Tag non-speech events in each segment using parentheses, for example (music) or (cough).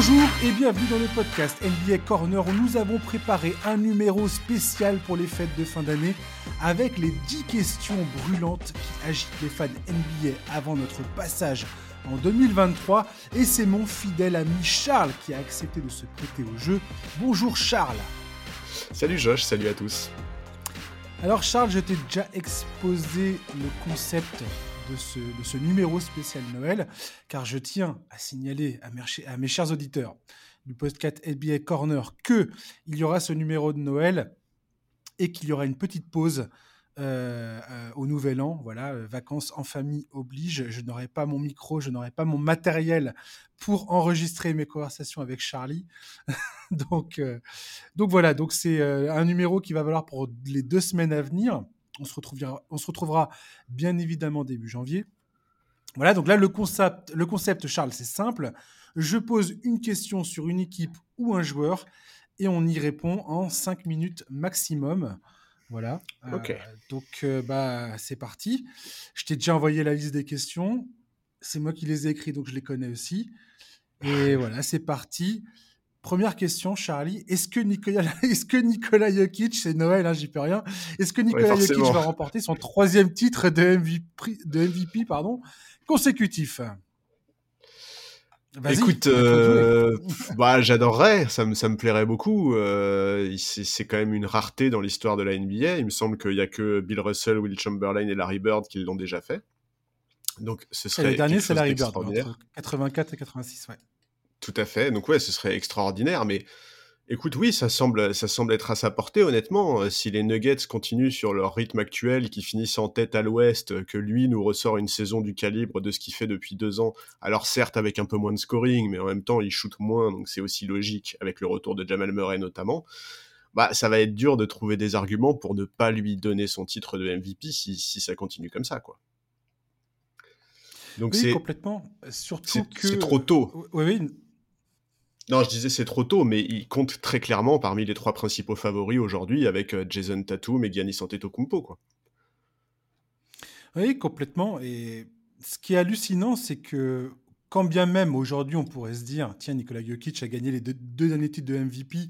Bonjour et bienvenue dans le podcast NBA Corner où nous avons préparé un numéro spécial pour les fêtes de fin d'année avec les 10 questions brûlantes qui agitent les fans NBA avant notre passage en 2023 et c'est mon fidèle ami Charles qui a accepté de se prêter au jeu. Bonjour Charles. Salut Josh, salut à tous. Alors Charles, je t'ai déjà exposé le concept de ce, numéro spécial Noël, car je tiens à signaler à mes, chers auditeurs du podcast NBA Corner que il y aura ce numéro de Noël et qu'il y aura une petite pause euh, euh, au nouvel an. Voilà, euh, vacances en famille oblige. Je n'aurai pas mon micro, je n'aurai pas mon matériel pour enregistrer mes conversations avec Charlie. (laughs) donc, donc voilà, donc c'est un numéro qui va valoir pour les deux semaines à venir. On se retrouvera, on se retrouvera bien évidemment début janvier. Voilà, donc là le concept, le concept Charles, c'est simple. Je pose une question sur une équipe ou un joueur et on y répond en 5 minutes maximum. Voilà. Ok. Euh, donc, euh, bah, c'est parti. Je t'ai déjà envoyé la liste des questions. C'est moi qui les ai écrits, donc je les connais aussi. Et (laughs) voilà, c'est parti. Première question, Charlie. Est-ce que Nicolas, (laughs) est-ce que Nicolas Jokic, c'est Noël, hein, j'y peux rien. Est-ce que Nicolas Jokic va remporter son troisième titre de MVP, de MVP pardon, consécutif? Écoute, euh, bah, j'adorerais, ça me, ça me plairait beaucoup. Euh, c'est quand même une rareté dans l'histoire de la NBA. Il me semble qu'il n'y a que Bill Russell, Will Chamberlain et Larry Bird qui l'ont déjà fait. Donc ce serait. le dernier, c'est Larry Bird, 84 et 86, ouais. Tout à fait. Donc ouais, ce serait extraordinaire, mais Écoute, oui, ça semble, ça semble être à sa portée, honnêtement. Euh, si les Nuggets continuent sur leur rythme actuel, qui finissent en tête à l'ouest, que lui nous ressort une saison du calibre de ce qu'il fait depuis deux ans, alors certes avec un peu moins de scoring, mais en même temps il shoot moins, donc c'est aussi logique avec le retour de Jamal Murray notamment. Bah, ça va être dur de trouver des arguments pour ne pas lui donner son titre de MVP si, si ça continue comme ça, quoi. Donc oui, c'est complètement. Surtout que c'est trop tôt. Oui, oui. Non, je disais c'est trop tôt, mais il compte très clairement parmi les trois principaux favoris aujourd'hui avec euh, Jason Tatum et Giannis Antetokounmpo, quoi. Oui, complètement. Et ce qui est hallucinant, c'est que quand bien même aujourd'hui on pourrait se dire, tiens, Nikola Jokic a gagné les deux, derniers titres de MVP,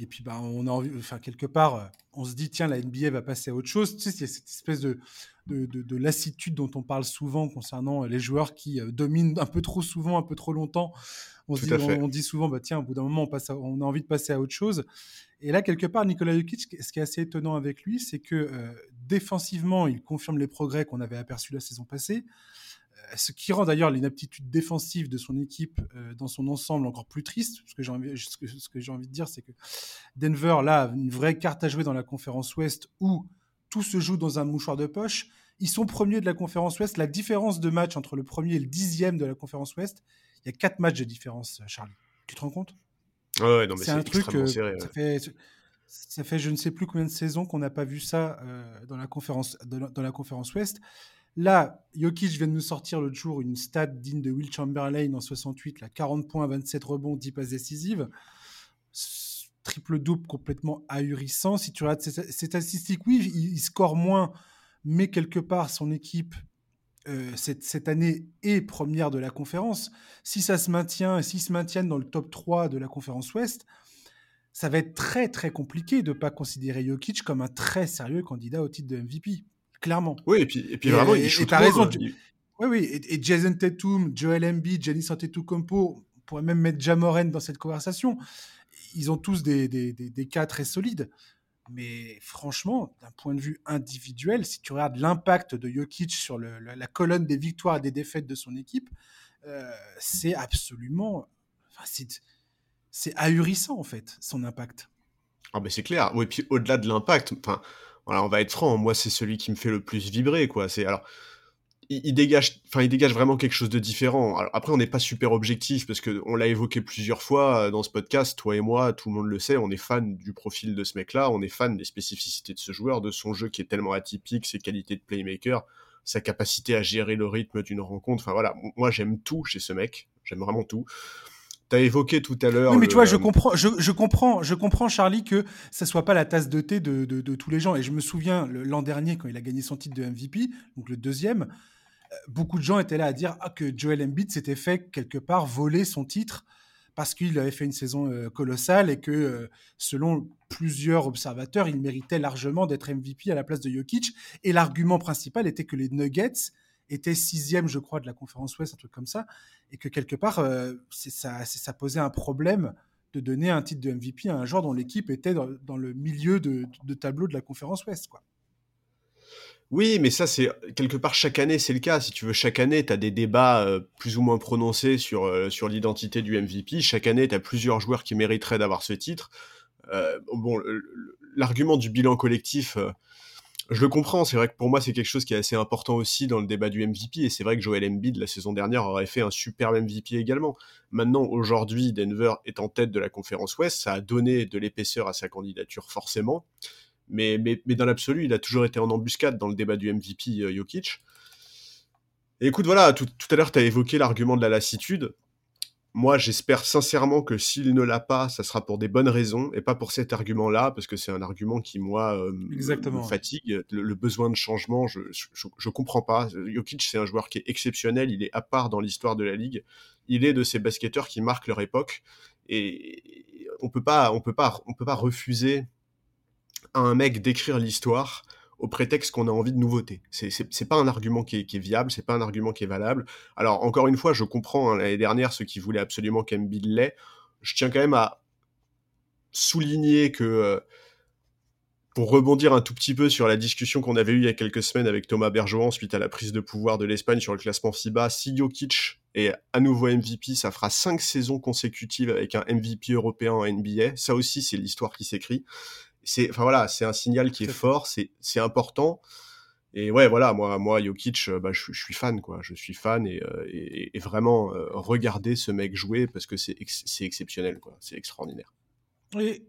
et puis bah, on a envie, enfin quelque part, on se dit, tiens, la NBA va passer à autre chose. Tu sais, il y a cette espèce de, de, de, lassitude dont on parle souvent concernant les joueurs qui euh, dominent un peu trop souvent, un peu trop longtemps on, dit, souvent, bah, tiens, au bout d'un moment, on, passe on a envie de passer à autre chose. Et là, quelque part, Nikola Jokic, ce qui est assez étonnant avec lui, c'est que euh, défensivement, il confirme les progrès qu'on avait aperçus la saison passée. Euh, ce qui rend d'ailleurs l'inaptitude défensive de son équipe euh, dans son ensemble encore plus triste. Ce que j'ai envie, ce que, j'ai envie de dire, c'est que Denver, là, a une vraie carte à jouer dans la conférence Ouest où tout se joue dans un mouchoir de poche. Ils sont premiers de la conférence Ouest. La différence de match entre le premier et le dixième de la conférence Ouest, il y a quatre matchs de différence, euh, Charlie. Tu te rends compte? Ouais, non, mais c'est un truc. Euh, ça, fait, ça fait je ne sais plus combien de saisons qu'on n'a pas vu ça euh, dans, la conférence, dans, la conférence Ouest. Là, Jokic vient de nous sortir l'autre jour une stat digne de Will Chamberlain en 68, là, 40 points, 27 rebonds, 10 passes décisives. Triple-double complètement ahurissant. Si tu regardes ces, statistiques, oui, il, score moins, mais quelque part, son équipe euh, cette, année est première de la conférence, si ça se maintient, s'ils se maintiennent dans le top 3 de la conférence Ouest, ça va être très très compliqué de ne pas considérer Jokic comme un très sérieux candidat au titre de MVP, clairement. Oui, et puis, et puis vraiment, il shoot et raison. Oui, oui, et, Jason Tatum, Joel Embiid, Giannis Antetokounmpo, on pourrait même mettre Jamoren dans cette conversation. Ils ont tous des, des, des cas très solides. Mais franchement, d'un point de vue individuel, si tu regardes l'impact de Jokic sur la, colonne des victoires et des défaites de son équipe, euh, c'est absolument. c'est ahurissant, en fait, son impact. Ah, ben c'est clair. Oui, puis au-delà de l'impact, enfin, voilà, on va être franc, moi, c'est celui qui me fait le plus vibrer, quoi. C'est alors il, dégage, enfin, il dégage vraiment quelque chose de différent. après, on n'est pas super objectif parce que on l'a évoqué plusieurs fois euh, dans ce podcast. Toi et moi, tout le monde le sait, on est fan du profil de ce mec-là, on est fan des spécificités de ce joueur, de son jeu qui est tellement atypique, ses qualités de playmaker, sa capacité à gérer le rythme d'une rencontre. Enfin voilà, moi j'aime tout chez ce mec, j'aime vraiment tout. Tu as évoqué tout à l'heure. Oui, mais tu vois, je comprends, je, comprends, je comprends, Charlie, que ça soit pas la tasse de thé de, de tous les gens. Et je me souviens l'an dernier quand il a gagné son titre de MVP, donc le deuxième beaucoup de gens étaient là à dire ah, que Joel Embiid s'était fait quelque part voler son titre parce qu'il avait fait une saison colossale et que, selon plusieurs observateurs, il méritait largement d'être MVP à la place de Jokic. Et l'argument principal était que les Nuggets étaient sixième, je crois, de la conférence Ouest, un truc comme ça, et que quelque part, ça, ça posait un problème de donner un titre de MVP à un joueur dont l'équipe était dans, le milieu de, de, tableau de la conférence Ouest, quoi. Oui, mais ça, c'est quelque part chaque année, c'est le cas. Si tu veux, chaque année, tu as des débats euh, plus ou moins prononcés sur, euh, sur l'identité du MVP. Chaque année, tu as plusieurs joueurs qui mériteraient d'avoir ce titre. Euh, bon, l'argument du bilan collectif, je le comprends. C'est vrai que pour moi, c'est quelque chose qui est assez important aussi dans le débat du MVP. Et c'est vrai que Joel Embiid, la saison dernière, aurait fait un superbe MVP également. Maintenant, aujourd'hui, Denver est en tête de la conférence Ouest. Ça a donné de l'épaisseur à sa candidature, forcément. Mais, mais, mais dans l'absolu, il a toujours été en embuscade dans le débat du MVP euh, Jokic. Et écoute, voilà, tout, tout à l'heure, tu as évoqué l'argument de la lassitude. Moi, j'espère sincèrement que s'il ne l'a pas, ça sera pour des bonnes raisons et pas pour cet argument-là, parce que c'est un argument qui, moi, euh, me fatigue. Le, besoin de changement, je, je, je comprends pas. Jokic, c'est un joueur qui est exceptionnel, il est à part dans l'histoire de la ligue. Il est de ces basketteurs qui marquent leur époque et on peut pas, on peut pas, on peut pas refuser à un mec d'écrire l'histoire au prétexte qu'on a envie de nouveauté. C'est pas un argument qui est, viable, c'est pas un argument qui est valable. Alors, encore une fois, je comprends hein, l'année dernière ceux qui voulaient absolument qu'Embiid l'ait. Je tiens quand même à souligner que, euh, pour rebondir un tout petit peu sur la discussion qu'on avait eue il y a quelques semaines avec Thomas Bergeron suite à la prise de pouvoir de l'Espagne sur le classement FIBA, si Jokic est à nouveau MVP, ça fera cinq saisons consécutives avec un MVP européen en NBA. Ça aussi, c'est l'histoire qui s'écrit c'est enfin voilà, c'est un signal qui est, fort, c'est c'est important. Et ouais, voilà, moi, moi, Jokic, euh, bah, je, suis fan, quoi. Je suis fan et, euh, et, vraiment euh, regarder ce mec jouer parce que c'est c'est exceptionnel, quoi. C'est extraordinaire. Oui,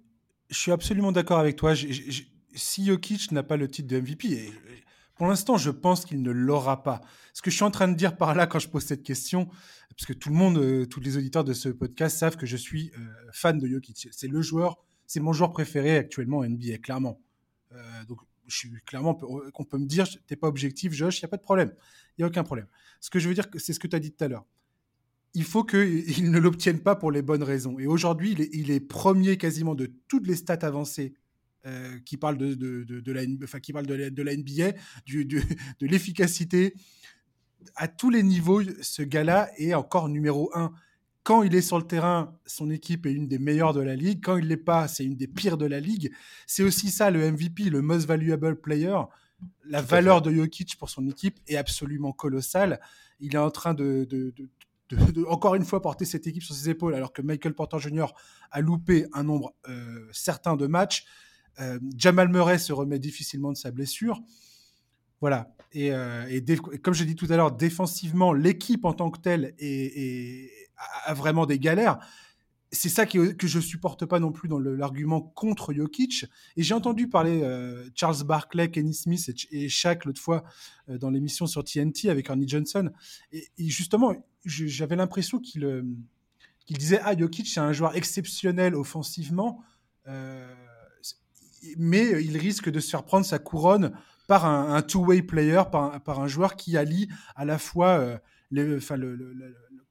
je suis absolument d'accord avec toi. si Jokic n'a pas le titre de MVP, et pour l'instant, je pense qu'il ne l'aura pas. Ce que je suis en train de dire par là quand je pose cette question, parce que tout le monde, tous les auditeurs de ce podcast savent que je suis fan de Jokic. C'est le joueur c'est mon joueur préféré actuellement en NBA, clairement. Euh, donc, je suis clairement qu'on peut me dire, t'es pas objectif, Josh, il n'y a pas de problème. Il n'y a aucun problème. Ce que je veux dire, c'est ce que tu as dit tout à l'heure. Il faut qu'il (laughs) ne l'obtienne pas pour les bonnes raisons. Et aujourd'hui, il est, premier quasiment de toutes les stats avancées euh, qui parlent de, de, la, enfin, qui parlent de, la, NBA, du, (laughs) de l'efficacité. À tous les niveaux, ce gars-là est encore numéro un quand il est sur le terrain, son équipe est une des meilleures de la ligue. Quand il l'est pas, c'est une des pires de la ligue. C'est aussi ça le MVP, le most valuable player. La valeur de Jokic pour son équipe est absolument colossale. Il est en train de, encore une fois porter cette équipe sur ses épaules, alors que Michael Porter Jr. a loupé un nombre euh, certain de matchs. Euh, Jamal Murray se remet difficilement de sa blessure. Voilà. Et, euh, comme je l'ai dit tout à l'heure, défensivement, l'équipe en tant que telle a vraiment des galères. C'est ça que, que je supporte pas non plus dans l'argument contre Jokic. Et j'ai entendu parler euh, Charles Barkley, Kenny Smith et, Shaq l'autre fois euh, dans l'émission sur TNT avec Ernie Johnson. Et, justement, j'avais l'impression qu'il qu'il disait Ah, Jokic, c'est un joueur exceptionnel offensivement, mais il risque de se faire prendre sa couronne par un, two-way player, par un, joueur qui allie à la fois euh, le,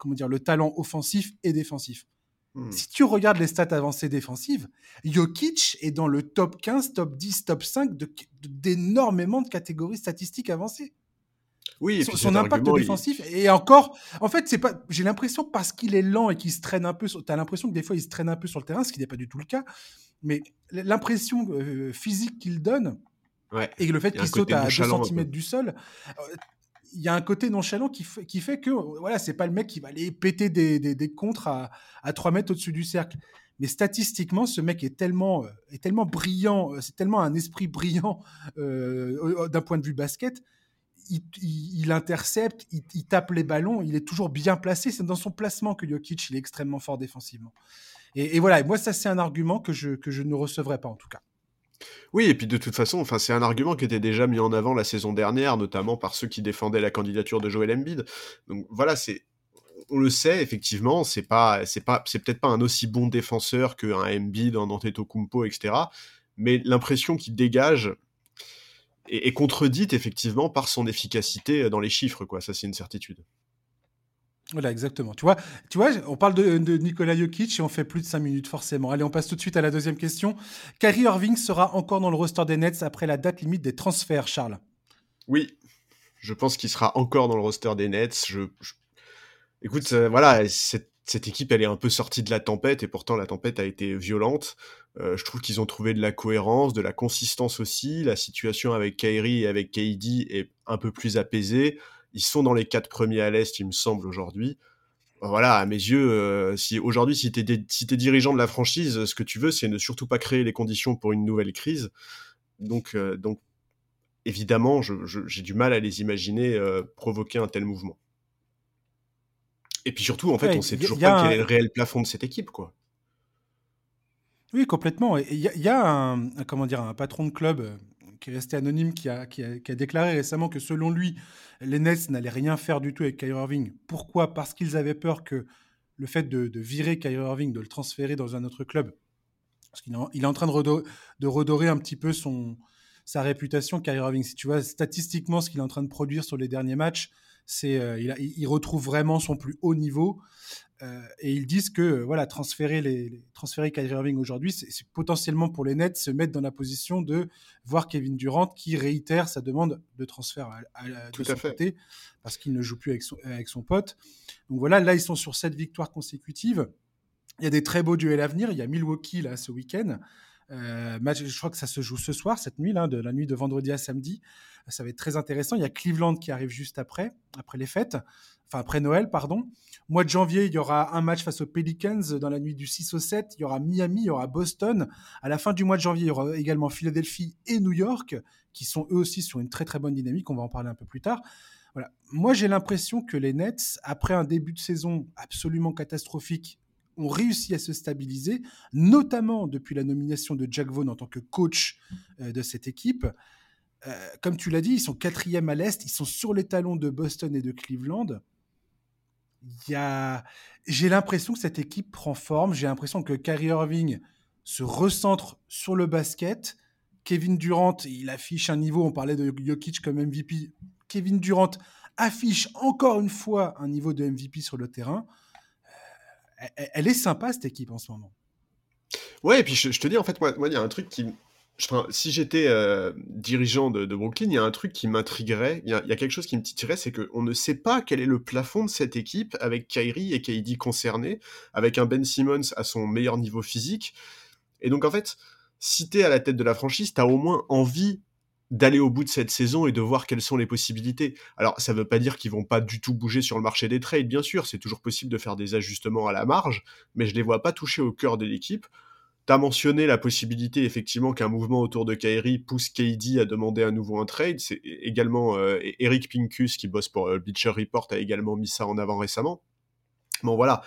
comment dire, le talent offensif et défensif. Hmm. Si tu regardes les stats avancées défensives, Jokic est dans le top 15, top 10, top 5 d'énormément de, catégories statistiques avancées. Oui, son, son impact défensif et encore, en fait, c'est pas. J'ai l'impression parce qu'il est lent et qu'il se traîne un peu. Tu as l'impression que des fois il se traîne un peu sur le terrain, ce qui n'est pas du tout le cas. Mais l'impression euh, physique qu'il donne, et le fait qu'il saute à 2 cm du sol, euh, il y a un côté nonchalant qui, fait que voilà, c'est pas le mec qui va aller péter des, des, des contres à, à 3 mètres au-dessus du cercle. Mais statistiquement, ce mec est tellement, euh, est tellement brillant, euh, c'est tellement un esprit brillant d'un point de vue basket. Il, intercepte, il, tape les ballons, il est toujours bien placé. C'est dans son placement que Jokic il est extrêmement fort défensivement. Et, et voilà, moi ça c'est un argument que je, que je ne recevrai pas en tout cas. Oui, et puis de toute façon, enfin, c'est un argument qui était déjà mis en avant la saison dernière, notamment par ceux qui défendaient la candidature de Joel Embiid. Donc voilà, c'est on le sait effectivement, c'est pas c'est pas c'est peut-être pas un aussi bon défenseur qu'un Embiid, un Antetokounmpo, etc. Mais l'impression qu'il dégage est, est, contredite effectivement par son efficacité dans les chiffres, quoi. Ça, c'est une certitude. Voilà, exactement. Tu vois, tu vois on parle de, de Nikola Jokic et on fait plus de 5 minutes forcément. Allez, on passe tout de suite à la deuxième question. Kyrie Irving sera encore dans le roster des Nets après la date limite des transferts, Charles? Oui, je pense qu'il sera encore dans le roster des Nets. Je, Écoute, euh, voilà, cette, équipe, elle est un peu sortie de la tempête et pourtant la tempête a été violente. Euh, je trouve qu'ils ont trouvé de la cohérence, de la consistance aussi. La situation avec Kyrie et avec KD est un peu plus apaisée. Ils sont dans les quatre premiers à l'Est, il me semble, aujourd'hui. Voilà, à mes yeux, euh, si aujourd'hui, si tu es, si es, dirigeant de la franchise, ce que tu veux, c'est ne surtout pas créer les conditions pour une nouvelle crise. Donc, euh, donc évidemment, j'ai du mal à les imaginer euh, provoquer un tel mouvement. Et puis surtout, en fait, on sait toujours pas quel est le réel plafond de cette équipe, quoi. Oui, complètement. Il y, y, a un, comment dire, un patron de club qui est resté anonyme, qui a, déclaré récemment que selon lui, les Nets n'allaient rien faire du tout avec Kyrie Irving. Pourquoi? Parce qu'ils avaient peur que le fait de, virer Kyrie Irving, de le transférer dans un autre club, parce qu'il est en train de, de redorer un petit peu son, sa réputation, Kyrie Irving. Si tu vois statistiquement ce qu'il est en train de produire sur les derniers matchs, c'est euh, il, il, retrouve vraiment son plus haut niveau. Euh, et ils disent que voilà, transférer, les, transférer Kyrie Irving aujourd'hui, c'est potentiellement pour les Nets se mettre dans la position de voir Kevin Durant qui réitère sa demande de transfert à, de son côté parce qu'il ne joue plus avec son, avec son pote. Donc voilà, là ils sont sur sept victoires consécutives. Il y a des très beaux duels à venir. Il y a Milwaukee là ce week-end. Euh, match, je crois que ça se joue ce soir, cette nuit, là, de la nuit de vendredi à samedi. Ça va être très intéressant. Il y a Cleveland qui arrive juste après, après les fêtes, enfin après Noël, pardon. Mois de janvier, il y aura un match face aux Pelicans dans la nuit du 6 au 7. Il y aura Miami, il y aura Boston. À la fin du mois de janvier, il y aura également Philadelphie et New York, qui sont eux aussi sur une très très bonne dynamique. On va en parler un peu plus tard. Voilà. Moi, j'ai l'impression que les Nets, après un début de saison absolument catastrophique ont réussi à se stabiliser, notamment depuis la nomination de Jack Vaughn en tant que coach euh, de cette équipe. Euh, comme tu l'as dit, ils sont quatrième à l'Est, ils sont sur les talons de Boston et de Cleveland. A... J'ai l'impression que cette équipe prend forme, j'ai l'impression que Kyrie Irving se recentre sur le basket. Kevin Durant, il affiche un niveau, on parlait de Jokic comme MVP. Kevin Durant affiche encore une fois un niveau de MVP sur le terrain elle, est sympa cette équipe en ce moment. Ouais, et puis je, te dis, en fait, moi, il y a un truc qui. si j'étais euh, dirigeant de, Brooklyn, il y a un truc qui m'intriguerait, il y, a quelque chose qui me titillerait, c'est qu'on ne sait pas quel est le plafond de cette équipe avec Kyrie et KD concernés, avec un Ben Simmons à son meilleur niveau physique. Et donc, en fait, si t'es à la tête de la franchise, t'as au moins envie d'aller au bout de cette saison et de voir quelles sont les possibilités. Alors, ça ne veut pas dire qu'ils vont pas du tout bouger sur le marché des trades, bien sûr, c'est toujours possible de faire des ajustements à la marge, mais je ne les vois pas toucher au cœur de l'équipe. Tu as mentionné la possibilité, effectivement, qu'un mouvement autour de Kyrie pousse KD à demander à nouveau un trade. C'est également euh, Eric Pincus, qui bosse pour euh, Report, a également mis ça en avant récemment. Bon, voilà.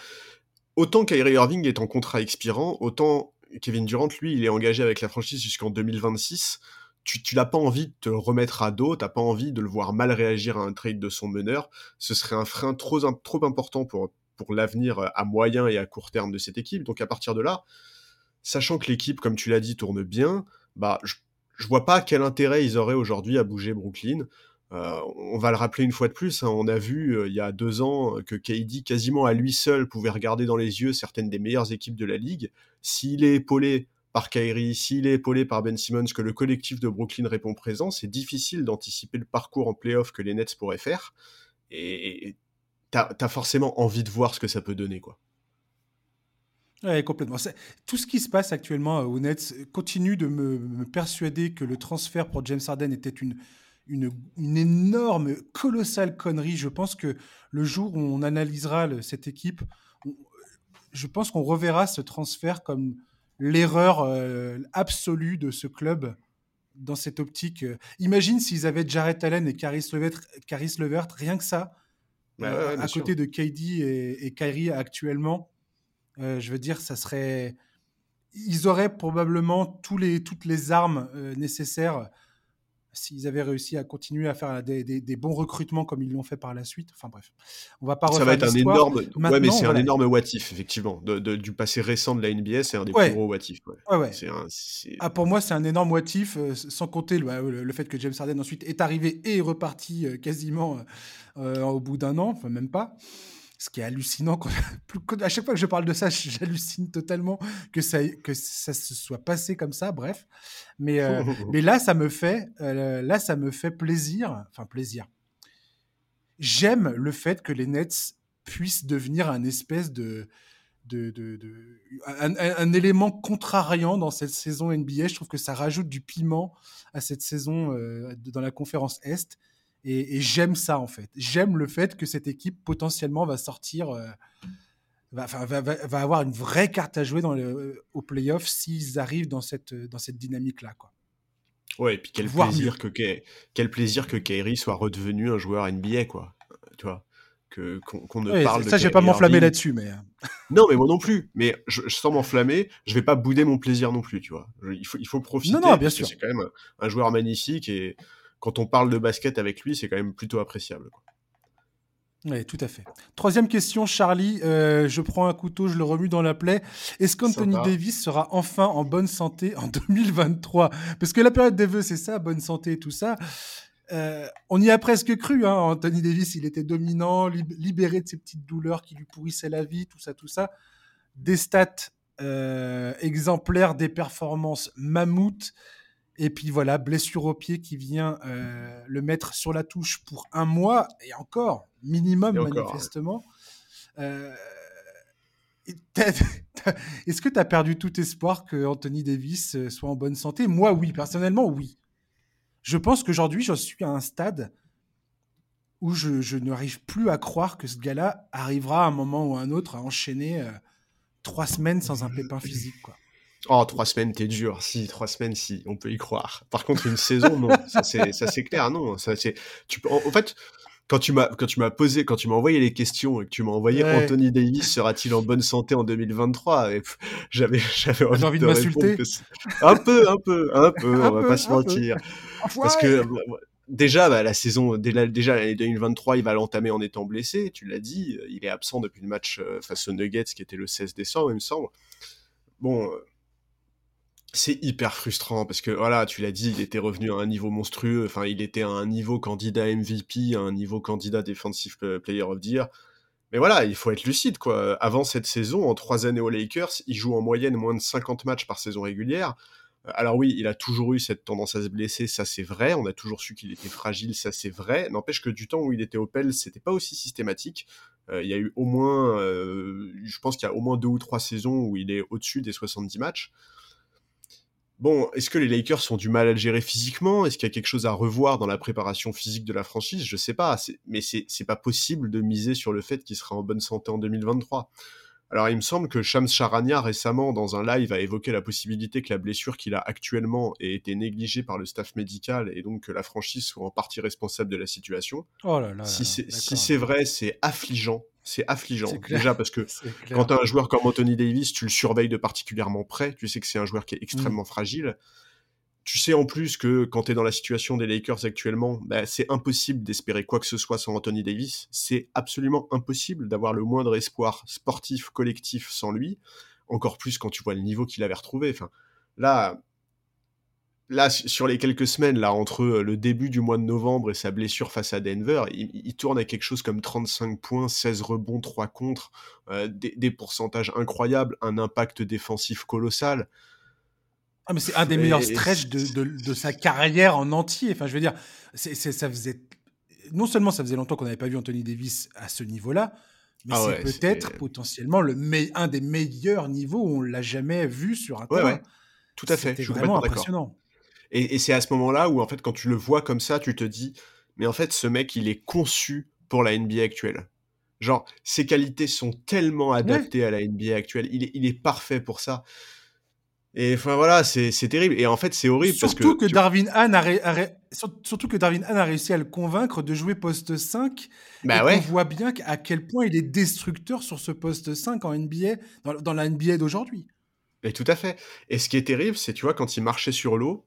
Autant Kyrie Irving est en contrat expirant, autant Kevin Durant, lui, il est engagé avec la franchise jusqu'en 2026 tu, tu n'as pas envie de te remettre à dos, t'as pas envie de le voir mal réagir à un trade de son meneur. Ce serait un frein trop, trop important pour, pour l'avenir euh, à moyen et à court terme de cette équipe. Donc à partir de là, sachant que l'équipe, comme tu l'as dit, tourne bien, bah je, je vois pas quel intérêt ils auraient aujourd'hui à bouger Brooklyn. Euh, on va le rappeler une fois de plus, hein, on a vu euh, il y a deux ans que KD quasiment à lui seul pouvait regarder dans les yeux certaines des meilleures équipes de la ligue. S'il est épaulé par Kyrie, s'il est épaulé par Ben Simmons, que le collectif de Brooklyn répond présent, c'est difficile d'anticiper le parcours en playoff que les Nets pourraient faire. Et t'as as forcément envie de voir ce que ça peut donner, quoi. Ouais, complètement. Tout ce qui se passe actuellement aux Nets continue de me, persuader que le transfert pour James Harden était une, une, énorme, colossale connerie. Je pense que le jour où on analysera cette équipe, je pense qu'on reverra ce transfert comme l'erreur euh, absolue de ce club dans cette optique. Imagine s'ils avaient Jarrett Allen et Caris Levert, Caris Levert rien que ça, euh, à côté de KD et, et Kyrie actuellement. Euh, je veux dire, ça serait. Ils auraient probablement tous les, toutes les armes nécessaires s'ils avaient réussi à continuer à faire des, bons recrutements comme ils l'ont fait par la suite. Enfin bref, on va pas Ça va être un énorme. ouais, mais c'est un énorme what effectivement. du passé récent de la NBA, c'est un des plus gros what Ouais. Ouais, ah, pour moi, c'est un énorme what euh, sans compter bah, le, fait que James Harden ensuite est arrivé et est reparti euh, quasiment euh, au bout d'un an, enfin même pas. Ce qui est hallucinant, (laughs) quand, à chaque fois que je parle de ça, (laughs) j'hallucine totalement que ça, que ça se soit passé comme ça, bref. Mais, euh, (laughs) mais là, ça me fait, euh, là, ça me fait plaisir, enfin plaisir. J'aime le fait que les Nets puissent devenir un espèce de, de, de, un, élément contrariant dans cette saison NBA. Je trouve que ça rajoute du piment à cette saison euh, dans la conférence Est. Et, j'aime ça, en fait. J'aime le fait que cette équipe, potentiellement, va sortir, euh, va, va, va, avoir une vraie carte à jouer dans le, au playoff s'ils arrivent dans cette, dans cette dynamique-là. Quoi. Ouais, et puis quel plaisir, que, quel plaisir que Kyrie soit redevenu un joueur NBA, quoi. Tu vois qu'on ne parle ça, je vais pas m'enflammer là-dessus, mais. Euh. non, mais moi non plus. Mais je, je sens m'enflammer, je vais pas bouder mon plaisir non plus, tu vois. il, faut, il faut profiter. Non, non, bien sûr. C'est quand même un, joueur magnifique et quand on parle de basket avec lui, c'est quand même plutôt appréciable. Oui, tout à fait. Troisième question, Charlie. Euh, je prends un couteau, je le remue dans la plaie. Est-ce qu'Anthony Davis sera enfin en bonne santé en (laughs) 2023 Parce que la période des vœux, c'est ça, bonne santé et tout ça. Euh, on y a presque cru. Hein. Anthony Davis, il était dominant, libéré de ses petites douleurs qui lui pourrissaient la vie, tout ça, tout ça. Des stats euh, exemplaires, des performances mammouth. Et puis voilà, blessure au pied qui vient euh, le mettre sur la touche pour un mois et encore, minimum manifestement. (laughs) Est-ce que tu as perdu tout espoir que Anthony Davis soit en bonne santé? Moi, oui, personnellement, oui. Je pense qu'aujourd'hui, je suis à un stade où je, n'arrive plus à croire que ce gars-là arrivera à un moment ou à un autre à enchaîner euh, trois semaines sans un pépin physique. Quoi. Oh, trois semaines, t'es dur. Si, trois semaines, si, on peut y croire. Par contre, une saison, non. Ça, c'est clair, non. Ça, tu peux, en, fait, quand tu m'as quand tu m'as posé quand tu m'as envoyé les questions et que tu m'as envoyé Anthony Davis sera-t-il en bonne santé en 2023 j'avais j'avais envie, de, m'insulter un peu un peu un peu on va pas se mentir parce que déjà bah, la saison déjà l'année 2023 il va l'entamer en étant blessé tu l'as dit il est absent depuis le match euh, face aux Nuggets qui était le 16 décembre il me semble bon euh, c'est hyper frustrant parce que voilà, tu l'as dit, il était revenu à un niveau monstrueux. Enfin, il était à un niveau candidat MVP, un niveau candidat Defensive Player of the Year. Mais voilà, il faut être lucide quoi. Avant cette saison, en trois années aux Lakers, il joue en moyenne moins de 50 matchs par saison régulière. Alors oui, il a toujours eu cette tendance à se blesser, ça c'est vrai. On a toujours su qu'il était fragile, ça c'est vrai. N'empêche que du temps où il était au PEL, c'était pas aussi systématique. Euh, il y a eu au moins, euh, je pense qu'il y a au moins deux ou trois saisons où il est au-dessus des 70 matchs. Bon, est-ce que les Lakers ont du mal à le gérer physiquement? Est-ce qu'il y a quelque chose à revoir dans la préparation physique de la franchise? Je sais pas, mais c'est pas possible de miser sur le fait qu'il sera en bonne santé en 2023. Alors il me semble que Shams Charania récemment dans un live a évoqué la possibilité que la blessure qu'il a actuellement ait été négligée par le staff médical et donc que la franchise soit en partie responsable de la situation. Oh là là, si c'est vrai, c'est affligeant c'est affligeant. Déjà parce que (laughs) quand tu as un joueur comme Anthony Davis, tu le surveilles de particulièrement près. Tu sais que c'est un joueur qui est mmh. extrêmement fragile. Tu sais en plus que quand tu es dans la situation des Lakers actuellement, bah, c'est impossible d'espérer quoi que ce soit sans Anthony Davis. C'est absolument impossible d'avoir le moindre espoir sportif, collectif sans lui. Encore plus quand tu vois le niveau qu'il avait retrouvé. Enfin, là, là, sur les quelques semaines, là, entre euh, le début du mois de novembre et sa blessure face à Denver, il, tourne à quelque chose comme 35 points, 16 rebonds, 3 contre, euh, des, pourcentages incroyables, un impact défensif colossal. Ah, mais c'est un des meilleurs stretches de, sa carrière en entier. Enfin, je veux dire, c'est, ça faisait. Non seulement ça faisait longtemps qu'on n'avait pas vu Anthony Davis à ce niveau-là, mais ah c'est peut-être potentiellement le un des meilleurs niveaux où on l'a jamais vu sur un terrain. Tout à fait. C'est vraiment impressionnant. Et, c'est à ce moment-là où, en fait, quand tu le vois comme ça, tu te dis, mais en fait, ce mec, il est conçu pour la NBA actuelle. Genre, ses qualités sont tellement adaptées à la NBA actuelle. Il est, il est parfait pour ça. Et enfin voilà, c'est terrible. Et en fait, c'est horrible surtout parce que, que Darwin Han a, surtout que Darwin Han a réussi à le convaincre de jouer poste 5. Bah et ouais. On voit bien à quel point il est destructeur sur ce poste 5 en NBA, dans, dans la NBA d'aujourd'hui. Et tout à fait. Et ce qui est terrible, c'est tu vois quand il marchait sur l'eau,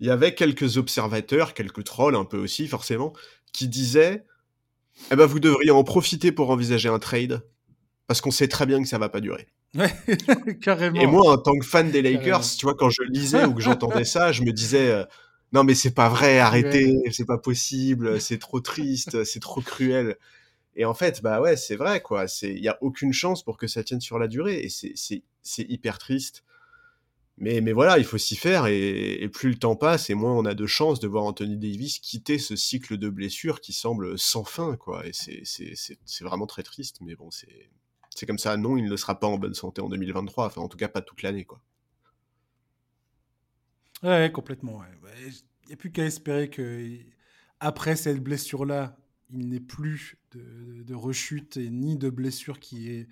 il y avait quelques observateurs, quelques trolls un peu aussi forcément, qui disaient eh ben vous devriez en profiter pour envisager un trade parce qu'on sait très bien que ça va pas durer. Ouais, (laughs) carrément. Et moi, en tant que fan des Lakers, tu vois, quand je lisais ou que j'entendais ça, je me disais euh, non mais c'est pas vrai, arrêtez, c'est pas possible, c'est trop triste, c'est trop cruel. Et en fait, bah ouais, c'est vrai, quoi. Il n'y a aucune chance pour que ça tienne sur la durée. Et c'est hyper triste. Mais, mais voilà, il faut s'y faire. Et, plus le temps passe, et moins on a de chances de voir Anthony Davis quitter ce cycle de blessures qui semble sans fin, quoi. Et c'est vraiment très triste. Mais bon, c'est comme ça. Non, il ne sera pas en bonne santé en 2023. Enfin, en tout cas, pas toute l'année, quoi. Ouais, complètement. Il n'y a plus qu'à espérer que après cette blessure-là, il n'est plus de, rechute et ni de blessure qui est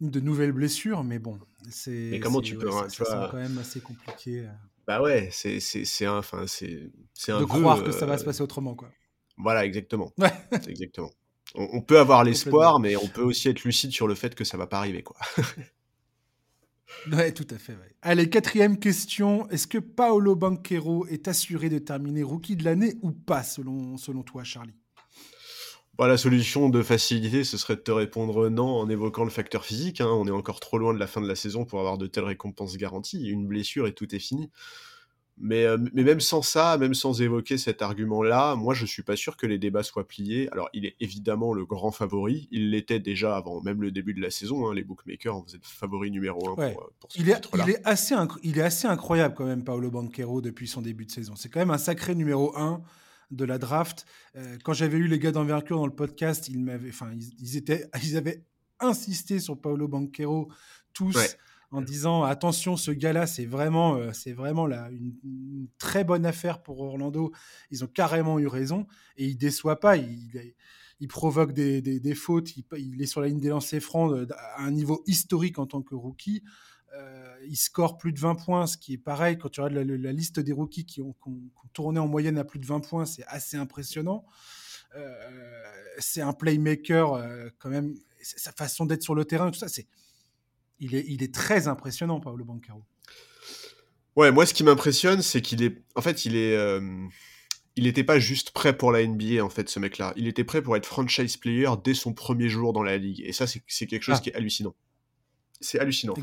de nouvelles blessures, mais bon, c'est. Mais comment tu peux, hein, quand même assez compliqué. Euh. Bah ouais, c'est c'est un, enfin c'est c'est un. De croire que ça va se euh, passer autrement, quoi. Voilà, exactement. Ouais. (laughs) exactement. On, peut avoir l'espoir, mais on peut aussi être lucide sur le fait que ça va pas arriver, quoi. (laughs) ouais, tout à fait. Allez, quatrième question. Est-ce que Paolo Banquero est assuré de terminer rookie de l'année ou pas, selon, selon toi, Charlie? Bah, la solution de facilité, ce serait de te répondre non en évoquant le facteur physique. Hein. On est encore trop loin de la fin de la saison pour avoir de telles récompenses garanties. Une blessure et tout est fini. Mais, euh, mais même sans ça, même sans évoquer cet argument-là, moi je suis pas sûr que les débats soient pliés. Alors il est évidemment le grand favori, il l'était déjà avant même le début de la saison, hein. les bookmakers vous êtes favori numéro un pour, euh, pour, ce il, est, il, est assez il est assez incroyable quand même Paolo Banquero depuis son début de saison. C'est quand même un sacré numéro un de la draft. Euh, quand j'avais eu les gars d'envergure dans le podcast, ils, m'avaient, enfin, ils, étaient, (laughs) ils avaient insisté sur Paolo Banquero, tous, en disant attention, ce gars-là, c'est vraiment, euh, c'est vraiment là, une, très bonne affaire pour Orlando. Ils ont carrément eu raison et il déçoit pas. Il, il provoque des, des, fautes. Il, il, est sur la ligne des lancers francs à un niveau historique en tant que rookie. Euh, il score plus de 20 points, ce qui est pareil quand tu regardes la, liste des rookies qui ont, tourné en moyenne à plus de 20 points, c'est assez impressionnant. Euh, c'est un playmaker euh, quand même, sa façon d'être sur le terrain, tout ça, c'est, il est, il est très impressionnant, Paolo Banquero. Ouais, moi ce qui m'impressionne, c'est qu'il est, en fait, il est, il n'était pas juste prêt pour la NBA en fait, ce mec-là. Il était prêt pour être franchise player dès son premier jour dans la ligue, et ça, c'est quelque chose ah. qui est hallucinant c'est hallucinant.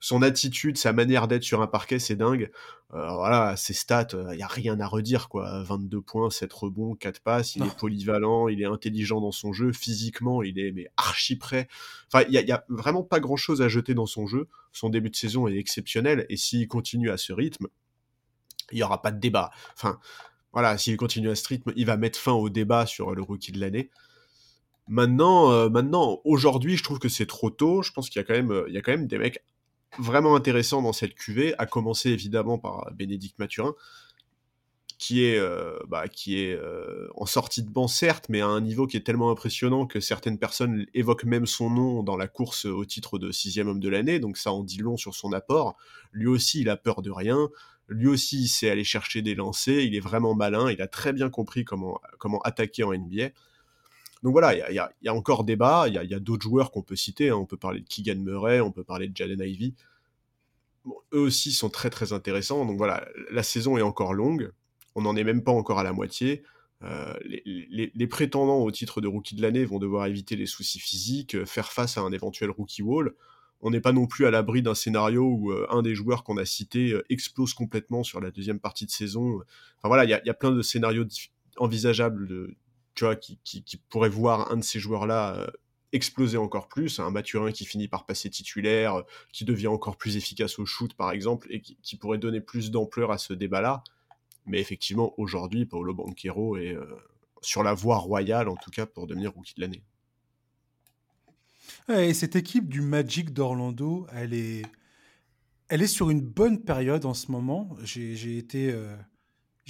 son, attitude, sa manière d'être sur un parquet, c'est dingue. Euh, voilà, ses stats, il euh, n'y a rien à redire, quoi. 22 points, 7 rebonds, 4 passes, il est polyvalent, il est intelligent dans son jeu, physiquement, il est mais archi prêt. Enfin, il n'y a, vraiment pas grand chose à jeter dans son jeu. Son début de saison est exceptionnel, et s'il continue à ce rythme, il n'y aura pas de débat. Enfin, voilà, s'il continue à ce rythme, il va mettre fin au débat sur le rookie de l'année. Maintenant, euh, maintenant aujourd'hui, je trouve que c'est trop tôt. Je pense qu'il y a quand même, même des mecs vraiment intéressants dans cette cuvée, à commencer évidemment par Bénédicte Mathurin, qui est, euh, bah, euh, en sortie de banc certes, mais à un niveau qui est tellement impressionnant que certaines personnes évoquent même son nom dans la course au titre de sixième homme de l'année, donc ça en dit long sur son apport. Lui aussi, il a peur de rien. Lui aussi, il sait aller chercher des lancers. Il est vraiment malin. Il a très bien compris comment, comment attaquer en NBA. Donc voilà, il y a, encore débat, il y a, d'autres joueurs qu'on peut citer, hein. on peut parler de Keegan Murray, on peut parler de Jaden Ivy. eux aussi sont très très intéressants, donc voilà, la saison est encore longue, on n'en est même pas encore à la moitié. Euh, les, prétendants au titre de rookie de l'année vont devoir éviter les soucis physiques, euh, faire face à un éventuel rookie wall. On n'est pas non plus à l'abri d'un scénario où euh, un des joueurs qu'on a cité explose complètement sur la deuxième partie de saison. Enfin voilà, il y, a plein de scénarios envisageables qui, pourrait voir un de ces joueurs-là euh, exploser encore plus, un Mathurin qui finit par passer titulaire, euh, qui devient encore plus efficace au shoot par exemple, et qui, pourrait donner plus d'ampleur à ce débat-là. Mais effectivement, aujourd'hui, Paolo Banquero est euh, sur la voie royale, en tout cas, pour devenir rookie de l'année. et cette équipe du Magic d'Orlando, elle est, elle est sur une bonne période en ce moment. J'ai été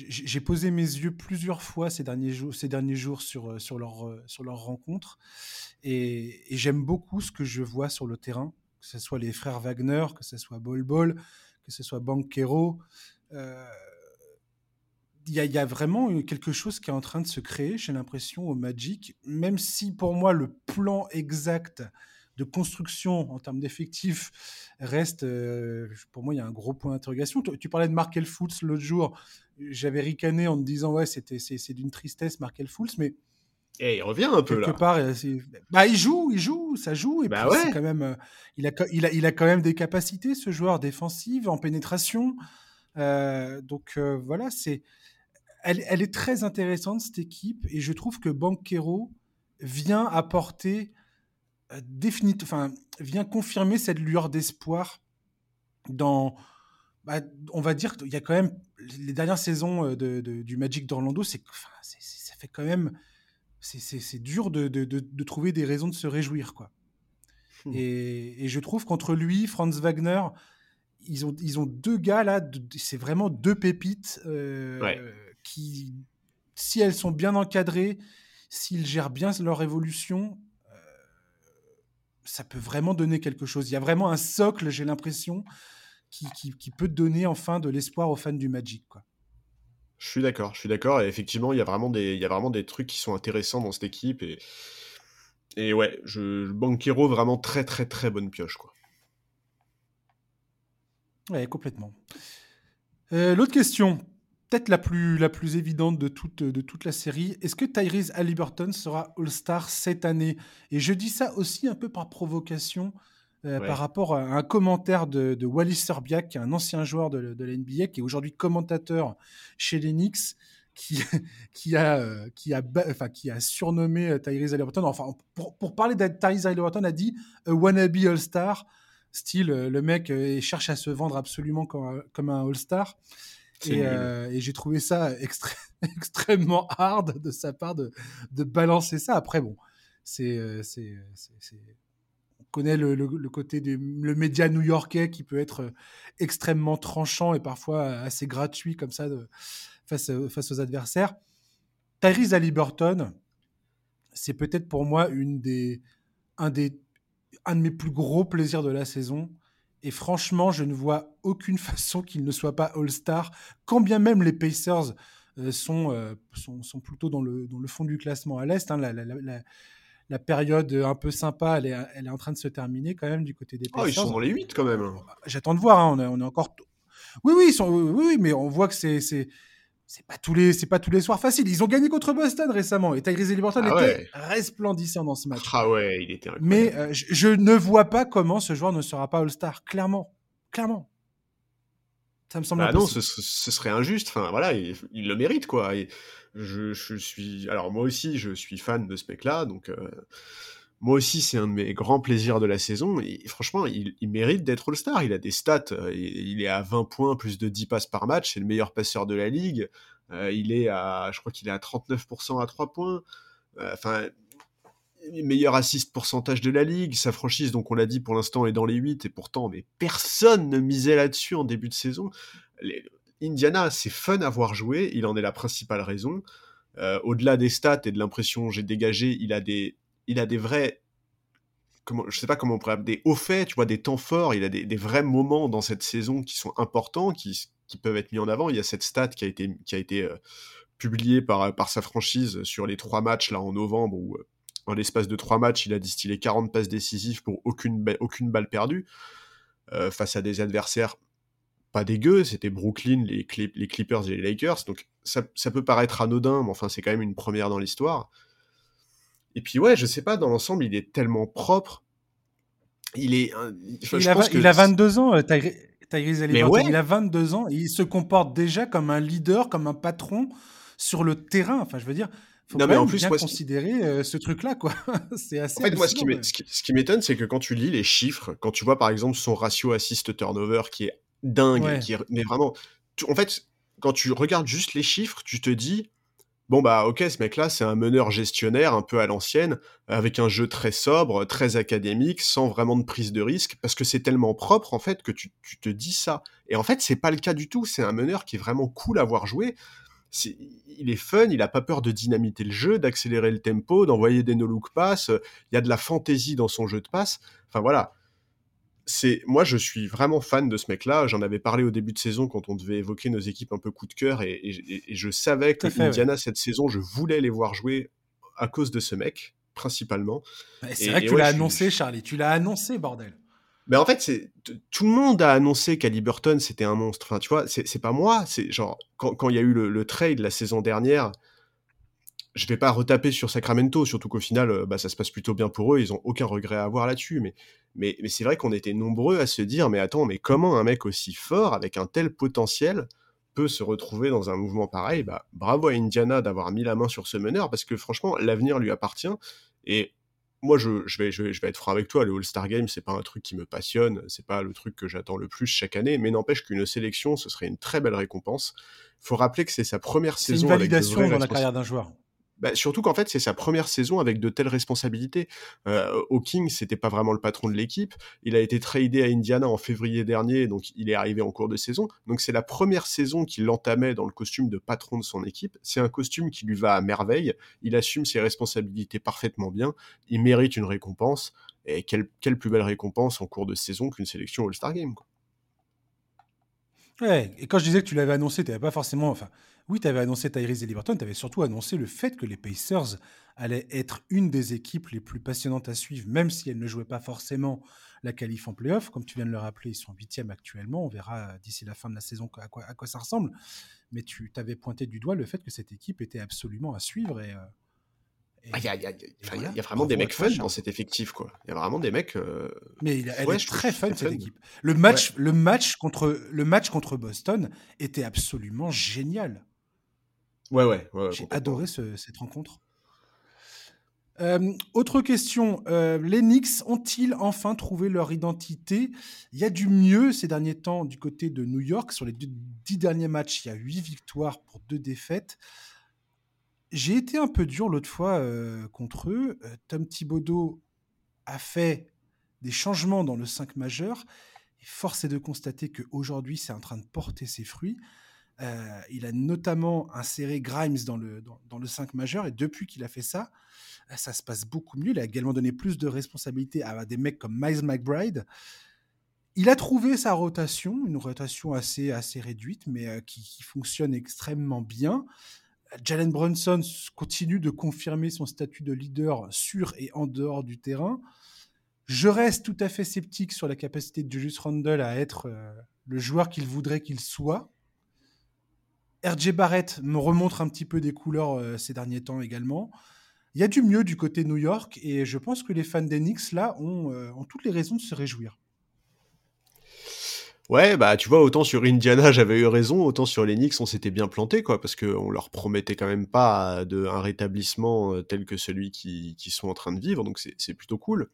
j'ai posé mes yeux plusieurs fois ces derniers jours, euh, euh, sur leur rencontre. Et, j'aime beaucoup ce que je vois sur le terrain, que ce soit les frères Wagner, que ce soit Bol Bol, que ce soit Banquero. Euh, il y, a vraiment quelque chose qui est en train de se créer, j'ai l'impression, au Magic, même si pour moi le plan exact de construction en termes d'effectifs reste, pour moi, il y a un gros point d'interrogation. Tu, parlais de Markel Fultz l'autre jour. J'avais ricané en me disant, ouais, c'était, c'est, d'une tristesse, Markel Fultz, mais. Et eh, il revient un peu quelque part, bah, il joue, il joue, ça joue. Et bah puis ouais. quand même, euh, il, a, il, a, il a quand même des capacités, ce joueur défensif, en pénétration. Euh, donc voilà, c'est, elle, elle, est très intéressante cette équipe et je trouve que Banquero vient apporter euh, enfin, vient confirmer cette lueur d'espoir dans, bah, on va dire qu'il y a quand même les dernières saisons euh, de, du Magic d'Orlando, c'est, ça fait quand même, c'est dur de, de, trouver des raisons de se réjouir, quoi. Hmm. Et, et, je trouve qu'entre lui, Franz Wagner, ils ont, ils ont deux gars là, c'est vraiment deux pépites euh, qui, si elles sont bien encadrées, s'ils gèrent bien leur évolution, euh, ça peut vraiment donner quelque chose. Il y a vraiment un socle, j'ai l'impression, qui, qui, peut donner enfin de l'espoir aux fans du Magic. Quoi. Je suis d'accord, je suis d'accord. Et effectivement, il y, a vraiment des, il y a vraiment des trucs qui sont intéressants dans cette équipe. Et, et ouais, je, Banquero, vraiment très très très bonne pioche. Quoi. Ouais, complètement. Euh, l'autre question, peut-être la plus, la plus évidente de toute, de toute la série. Est-ce que Tyrese Halliburton sera All-Star cette année? Et je dis ça aussi un peu par provocation euh, par rapport à un commentaire de, de Wallis Serbiak, qui est un ancien joueur de, de l'NBA, qui est aujourd'hui commentateur chez les Knicks, qui, (laughs) qui, a, euh, qui, a, enfin, qui a surnommé euh, Tyrese Halliburton. Enfin, pour, pour parler de Tyrese Halliburton, a dit a wannabe All-Star. Style, le mec cherche à se vendre absolument comme, comme un All-Star. Euh, et, j'ai trouvé ça (laughs) extrêmement hard de sa part de, de balancer ça. Après, bon, c'est, euh, connaît le, le, côté du le média new-yorkais qui peut être euh, extrêmement tranchant et parfois assez gratuit comme ça face, face aux adversaires. Tyrese Halliburton, c'est peut-être pour moi une des, un, des, un de mes plus gros plaisirs de la saison. Et franchement, je ne vois aucune (laughs) façon qu'il ne soit pas All-Star, quand bien même les Pacers euh, sont, euh, sont, sont, plutôt dans le, dans le fond du classement à l'Est. Hein. La, période un peu sympa, elle est, elle est en train de se terminer quand même du côté des Pacers. Oh, ils sont dans les 8 quand même. J'attends de voir, hein. on, est, on est encore... Oui, oui, ils sont, oui, oui, mais on voit que c'est c'est pas tous les c'est pas tous les soirs facile. Ils ont gagné contre Boston récemment et Tyrese Halliburton ah était resplendissant dans ce match. Ah ouais, il était Mais euh, je, ne vois pas comment ce joueur ne sera pas All-Star, clairement. Clairement. Ça me semble bah non, ce, serait injuste. Enfin voilà, il, le mérite quoi. je, je, suis alors moi aussi je suis fan de ce mec-là donc euh, moi aussi, c'est un de mes grands plaisirs de la saison. Et franchement, il, mérite d'être All-Star. Il a des stats. Euh, il est à 20 points, plus de 10 passes par match. C'est le meilleur passeur de la ligue. Euh, il est à, je crois qu'il est à 39% à 3 points. Enfin, meilleur assist pourcentage de la ligue. Sa franchise, donc on l'a dit, pour l'instant est dans les 8. Et pourtant, mais personne ne misait là-dessus en début de saison. Indiana, c'est fun à voir jouer. Il en est la principale raison. Au-delà des stats et de l'impression que j'ai dégagé, il a des il a des vrais comment, je sais pas comment on pourrait des hauts faits, tu vois, des temps forts, il a des, vrais moments dans cette saison qui sont importants, qui, peuvent être mis en avant. Il y a cette stat qui a été, qui a été euh, publiée par, par sa franchise sur les trois matchs là en novembre où euh, en l'espace de trois matchs, il a distillé 40 passes décisives pour aucune, aucune balle perdue euh, face à des adversaires pas dégueux, c'était Brooklyn, les, les Clippers et les Lakers. Donc ça, ça peut paraître anodin, mais enfin c'est quand même une première dans l'histoire. Et puis ouais, je sais pas, dans l'ensemble, il est tellement propre. Il est. il, a, il, a, 22 ans, euh, Tyrese Halliburton. Il a 22 ans. il se comporte déjà comme un leader, comme un patron sur le terrain. Enfin, je veux dire. Faut non, mais en plus, bien considérer euh, ce truc-là, quoi. (laughs) c'est assez. En fait, moi, ce qui m'étonne, c'est que quand tu lis les chiffres, quand tu vois par exemple son ratio assist-turnover qui est dingue, qui est, mais vraiment, en fait, quand tu regardes juste les chiffres, tu te dis, bon bah ok ce mec là c'est un meneur gestionnaire un peu à l'ancienne avec un jeu très sobre très académique sans vraiment de prise de risque parce que c'est tellement propre en fait que tu, te dis ça et en fait c'est pas le cas du tout c'est un meneur qui est vraiment cool à voir jouer il est fun, il a pas peur de dynamiter le jeu, d'accélérer le tempo, d'envoyer des no-look pass, il y a de la fantaisie dans son jeu de passe. Enfin voilà, c'est moi je suis vraiment fan de ce mec-là. J'en avais parlé au début de saison quand on devait évoquer nos équipes un peu coup de cœur et, je savais que Indiana cette saison, je voulais les voir jouer à cause de ce mec principalement. c'est vrai que tu l'as annoncé, Charlie. Tu l'as annoncé, bordel. Mais en fait, tout le monde a annoncé qu'Aliburton c'était un monstre. Enfin, tu vois, c'est pas moi. C'est genre quand il y a eu le, trade la saison dernière, je vais pas retaper sur Sacramento, surtout qu'au final, euh, bah, ça se passe plutôt bien pour eux, ils ont aucun regret à avoir là-dessus. Mais c'est vrai qu'on était nombreux à se dire, mais attends, mais comment un mec aussi fort, avec un tel potentiel, peut se retrouver dans un mouvement pareil? Bah, Bravo à Indiana d'avoir mis la main sur ce meneur, parce que franchement, l'avenir lui appartient. Et moi, je, je, vais, je, vais, je vais être franc avec toi, le All-Star Game, c'est pas un truc qui me passionne, c'est pas le truc que j'attends le plus chaque année, mais n'empêche qu'une sélection, ce serait une très belle récompense. Il faut rappeler que c'est sa première saison. C'est une validation dans la carrière d'un joueur. Bah, surtout qu'en fait, c'est sa première saison avec de telles responsabilités. Euh, Hawking, c'était pas vraiment le patron de l'équipe. Il a été tradé à Indiana en février dernier, donc il est arrivé en cours de saison. Donc c'est la première saison qu'il entamait dans le costume de patron de son équipe. C'est un costume qui lui va à merveille. Il assume ses responsabilités parfaitement bien. Il mérite une récompense. Et quelle, plus belle récompense en cours de saison qu'une sélection All-Star Game. Ouais, et quand je disais que tu l'avais annoncé, tu n'avais pas forcément. Oui, tu avais annoncé Tyrese Liberton, tu avais surtout annoncé le fait que les Pacers allaient être une des équipes les plus passionnantes à suivre, même si elles ne jouaient pas forcément la qualif en playoff. Comme tu viens de le rappeler, ils sont huitièmes actuellement. On verra d'ici la fin de la saison à quoi, à quoi ça ressemble. Mais tu t'avais pointé du doigt le fait que cette équipe était absolument à suivre et. il y, a vraiment des mecs fun dans cet effectif, quoi. Il y a vraiment des mecs. Euh, Mais il, elle est très fun cette équipe. Le match, le match contre le match contre Boston était absolument génial. Ouais, ouais. J'ai adoré cette rencontre. Euh, autre question, euh, les Knicks ont-ils enfin trouvé leur identité? Il y a du mieux ces derniers temps du côté de New York? Sur les dix derniers matchs, il y a huit victoires pour deux défaites. J'ai été un peu dur l'autre fois euh, contre eux. Tom Thibodeau a fait des changements dans le 5 majeur. Et force est de constater qu'aujourd'hui, c'est en train de porter ses fruits. Euh, il a notamment inséré Grimes dans le, dans, le 5 majeur et depuis qu'il a fait ça, euh, ça se passe beaucoup mieux. Il a également donné plus de responsabilités à des mecs comme Miles McBride. Il a trouvé sa rotation, une rotation assez, assez réduite, mais euh, qui, fonctionne extrêmement bien. Jalen Brunson continue de confirmer son statut de leader sur et en dehors du terrain. Je reste tout à fait sceptique sur la capacité de Julius Randle à être le joueur qu'il voudrait qu'il soit. RJ Barrett me remontre un petit peu des couleurs euh, ces derniers temps également. Il y a du mieux du côté New York et je pense que les fans des Knicks là ont, euh, ont toutes les raisons de se réjouir. Ouais, bah tu vois, autant sur Indiana (laughs) j'avais eu raison, autant sur les Knicks on s'était bien planté, quoi, parce qu'on leur promettait quand même pas de, un rétablissement euh, tel que celui qu'ils qui sont en train de vivre, donc c'est plutôt cool.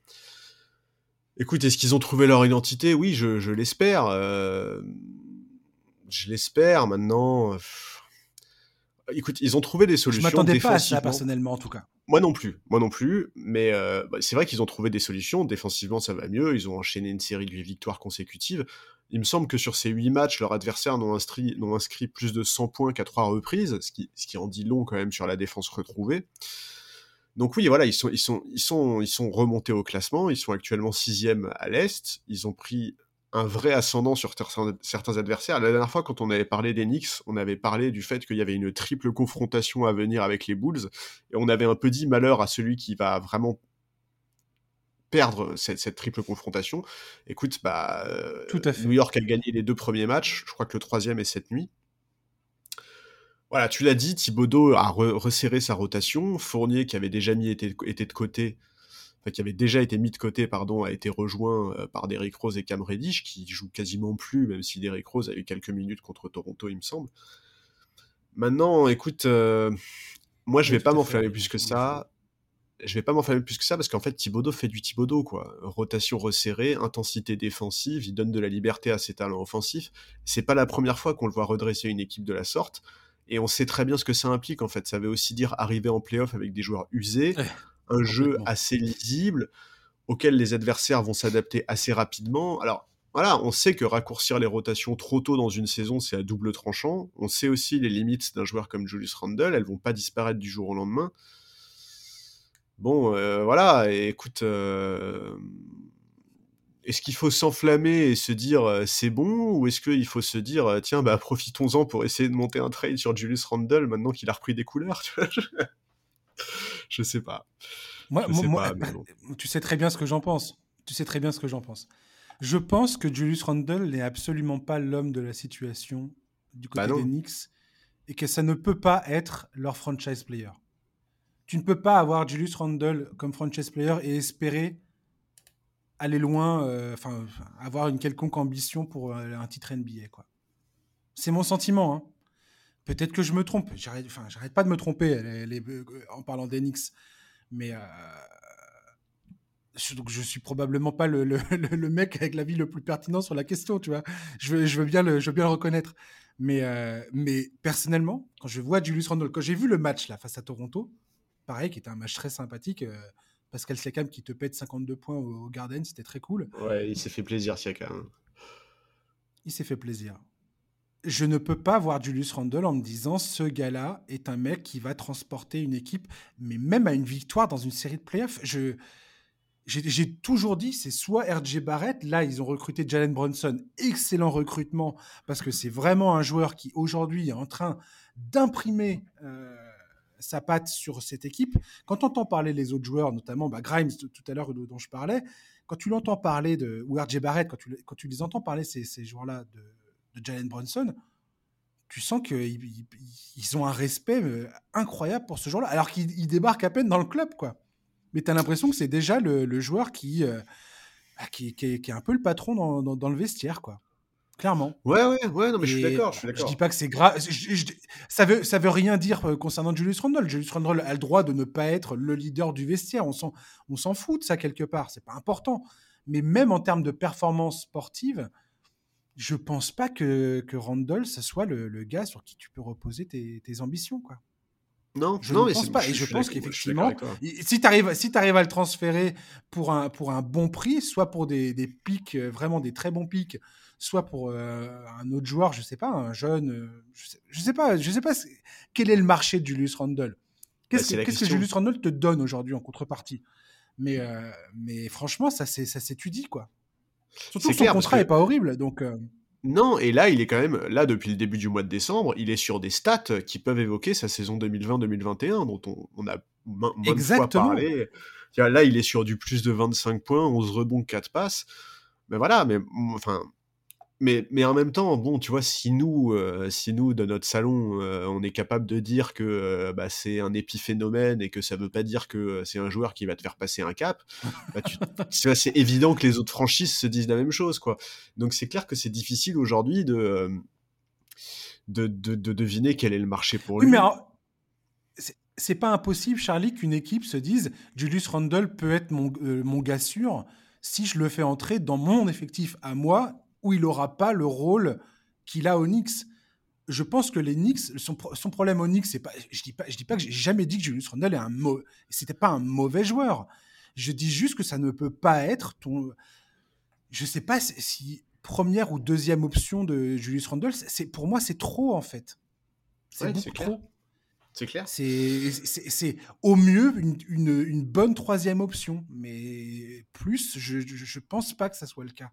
Écoute, est-ce qu'ils ont trouvé leur identité? Oui, je, l'espère. Je l'espère maintenant. Écoute, ils ont trouvé des solutions. Je m'attendais pas à ça personnellement, en tout cas. Moi non plus, moi non plus. Mais euh, bah, c'est vrai qu'ils ont trouvé des solutions. Défensivement, ça va mieux. Ils ont enchaîné une série de 8 victoires consécutives. Il me semble que sur ces 8 matchs, leurs adversaires n'ont inscrit, inscrit, plus de 100 points qu'à 3 reprises, ce qui, ce qui en dit long quand même sur la défense retrouvée. Donc oui, voilà, ils sont, ils sont, ils sont, ils sont remontés au classement. Ils sont actuellement sixième à l'est. Ils ont pris un vrai ascendant sur certains adversaires. La dernière fois, quand on avait parlé des Knicks, on avait parlé du fait qu'il y avait une triple confrontation à venir avec les Bulls, et on avait un peu dit malheur à celui qui va vraiment perdre cette, triple confrontation. Écoute, bah, euh, Tout à fait. New York a gagné les deux premiers matchs, je crois que le troisième est cette nuit. Voilà, tu l'as dit, Thibodeau a resserré sa rotation. Fournier, qui avait déjà mis été, été de côté, qui avait déjà été mis de côté, pardon, a été rejoint euh, par Derrick Rose et Cam Reddish, qui jouent quasiment plus, même si Derrick Rose a eu quelques minutes contre Toronto, il me semble. Maintenant, écoute, euh, moi je vais pas m'enflammer plus que ça. Je vais pas m'enflammer plus que ça parce qu'en fait Thibodeau fait du Thibodeau quoi. Rotation resserrée, intensité défensive, il donne de la liberté à ses talents offensifs. C'est pas la première fois qu'on le voit redresser une équipe de la sorte et on sait très bien ce que ça implique en fait. Ça veut aussi dire arriver en playoff avec des joueurs usés, un jeu assez lisible auquel les adversaires vont s'adapter assez rapidement. Alors voilà, on sait que raccourcir les rotations trop tôt dans une saison, c'est à double tranchant. On sait aussi les limites d'un joueur comme Julius Randle, elles vont pas disparaître du jour au lendemain. Bon, euh, voilà, écoute, euh, est-ce qu'il faut s'enflammer et se dire euh, c'est bon, ou est-ce qu'il faut se dire tiens, bah profitons-en pour essayer de monter un trade sur Julius Randle maintenant qu'il a repris des couleurs, (laughs) je sais pas. Moi, (laughs) tu sais très bien ce que j'en pense. Tu sais très bien ce que j'en pense. Je pense que Julius Randle n'est absolument pas l'homme de la situation du côté bah des Knicks et que ça ne peut pas être leur franchise player. Tu ne peux pas avoir Julius Randle comme franchise player et espérer aller loin, euh, enfin avoir une quelconque ambition pour euh, un titre NBA. Quoi. C'est mon sentiment. Hein. Peut-être que je me trompe. J'arrête, enfin, j'arrête pas de me tromper en parlant d'Enix. Mais euh, donc je suis probablement pas le, le, mec avec la vie le plus pertinent sur la question, tu vois. Je veux, je veux, bien, le, je veux bien le reconnaître. Mais, euh, mais personnellement, quand je vois Julius Randle, quand j'ai vu le match là face à Toronto, pareil, qui était un match très sympathique, euh, Pascal Siakam qui te pète 52 points au, Garden, c'était très cool. Ouais, il s'est fait plaisir, Siakam. Il s'est fait plaisir. Je ne peux pas voir Julius Randle en me disant ce gars-là est un mec qui va transporter une équipe, mais même à une victoire dans une série de playoffs. Je, j'ai toujours dit, c'est soit RJ Barrett, là ils ont recruté Jalen Brunson, excellent recrutement, parce que c'est vraiment un joueur qui aujourd'hui est en train d'imprimer euh, sa patte sur cette équipe. Quand on entend parler les autres joueurs, notamment bah, Grimes tout à l'heure dont je parlais, quand tu l'entends parler de, ou RJ Barrett, quand tu, quand tu les entends parler, ces, ces joueurs-là de, de, Jalen Brunson, tu sens qu'ils ils ont un respect euh, incroyable pour ce joueur-là, alors qu'il débarque à peine dans le club, quoi mais tu as l'impression que c'est déjà le, joueur qui, euh, bah, qui, qui, est, un peu le patron dans, dans, le vestiaire, quoi. Clairement. Ouais, ouais, ouais, non, mais je suis d'accord. Je, dis pas que c'est grave. Ça veut, ça veut rien dire euh, concernant Julius Randle. Julius Randle a le droit de ne pas être le leader du vestiaire. On s'en, on s'en fout de ça quelque part. C'est pas important. Mais même en termes de performance sportive, je pense pas que, que Randle, ce soit le, le, gars sur qui tu peux reposer tes, tes ambitions, quoi. Non, je non, ne pense pas. Et je, pense qu'effectivement, si tu arrives, si arrives à le transférer pour un, pour un bon prix, soit pour des, des pics, euh, vraiment des très bons pics, soit pour euh, un autre joueur, je sais pas, un jeune, euh, je, sais, sais pas, je sais pas quel est le marché de Julius Randle. Qu'est-ce bah, que, que, Julius Randle te donne aujourd'hui en contrepartie? Mais, mais franchement, ça, ça s'étudie, quoi. Surtout son contrat n'est pas horrible, donc. Non, et là, il est quand même, là, depuis le début du mois de décembre, il est sur des stats qui peuvent évoquer sa saison 2020-2021, dont on, a maintes fois parlé. Là, il est sur du plus de 25 points, 11 rebonds, 4 passes. Mais voilà, mais enfin, mais, mais en même temps, bon, tu vois, si nous, euh, si nous, de notre salon, euh, on est capable de dire que euh, bah, c'est un épiphénomène et que ça veut pas dire que c'est un joueur qui va te faire passer un cap, bah, c'est évident que les autres franchises se disent la même chose, quoi. Donc c'est clair que c'est difficile aujourd'hui de, de, de, deviner quel est le marché pour lui. Mais c'est pas impossible, Charlie, qu'une équipe se dise Julius Randle peut être mon, mon gars sûr si je le fais entrer dans mon effectif à moi où il n'aura pas le rôle qu'il a au Knicks. Je pense que les Knicks, son, problème au Knicks, c'est pas, je dis pas, je dis pas que j'ai jamais dit que Julius Randle est un c'était pas un mauvais joueur. Je dis juste que ça ne peut pas être ton, je sais pas si première ou deuxième option de Julius Randle, c'est pour moi c'est trop en fait. C'est beaucoup trop. C'est clair. C'est au mieux une, une, bonne troisième option, mais plus, je ne pense pas que ça soit le cas.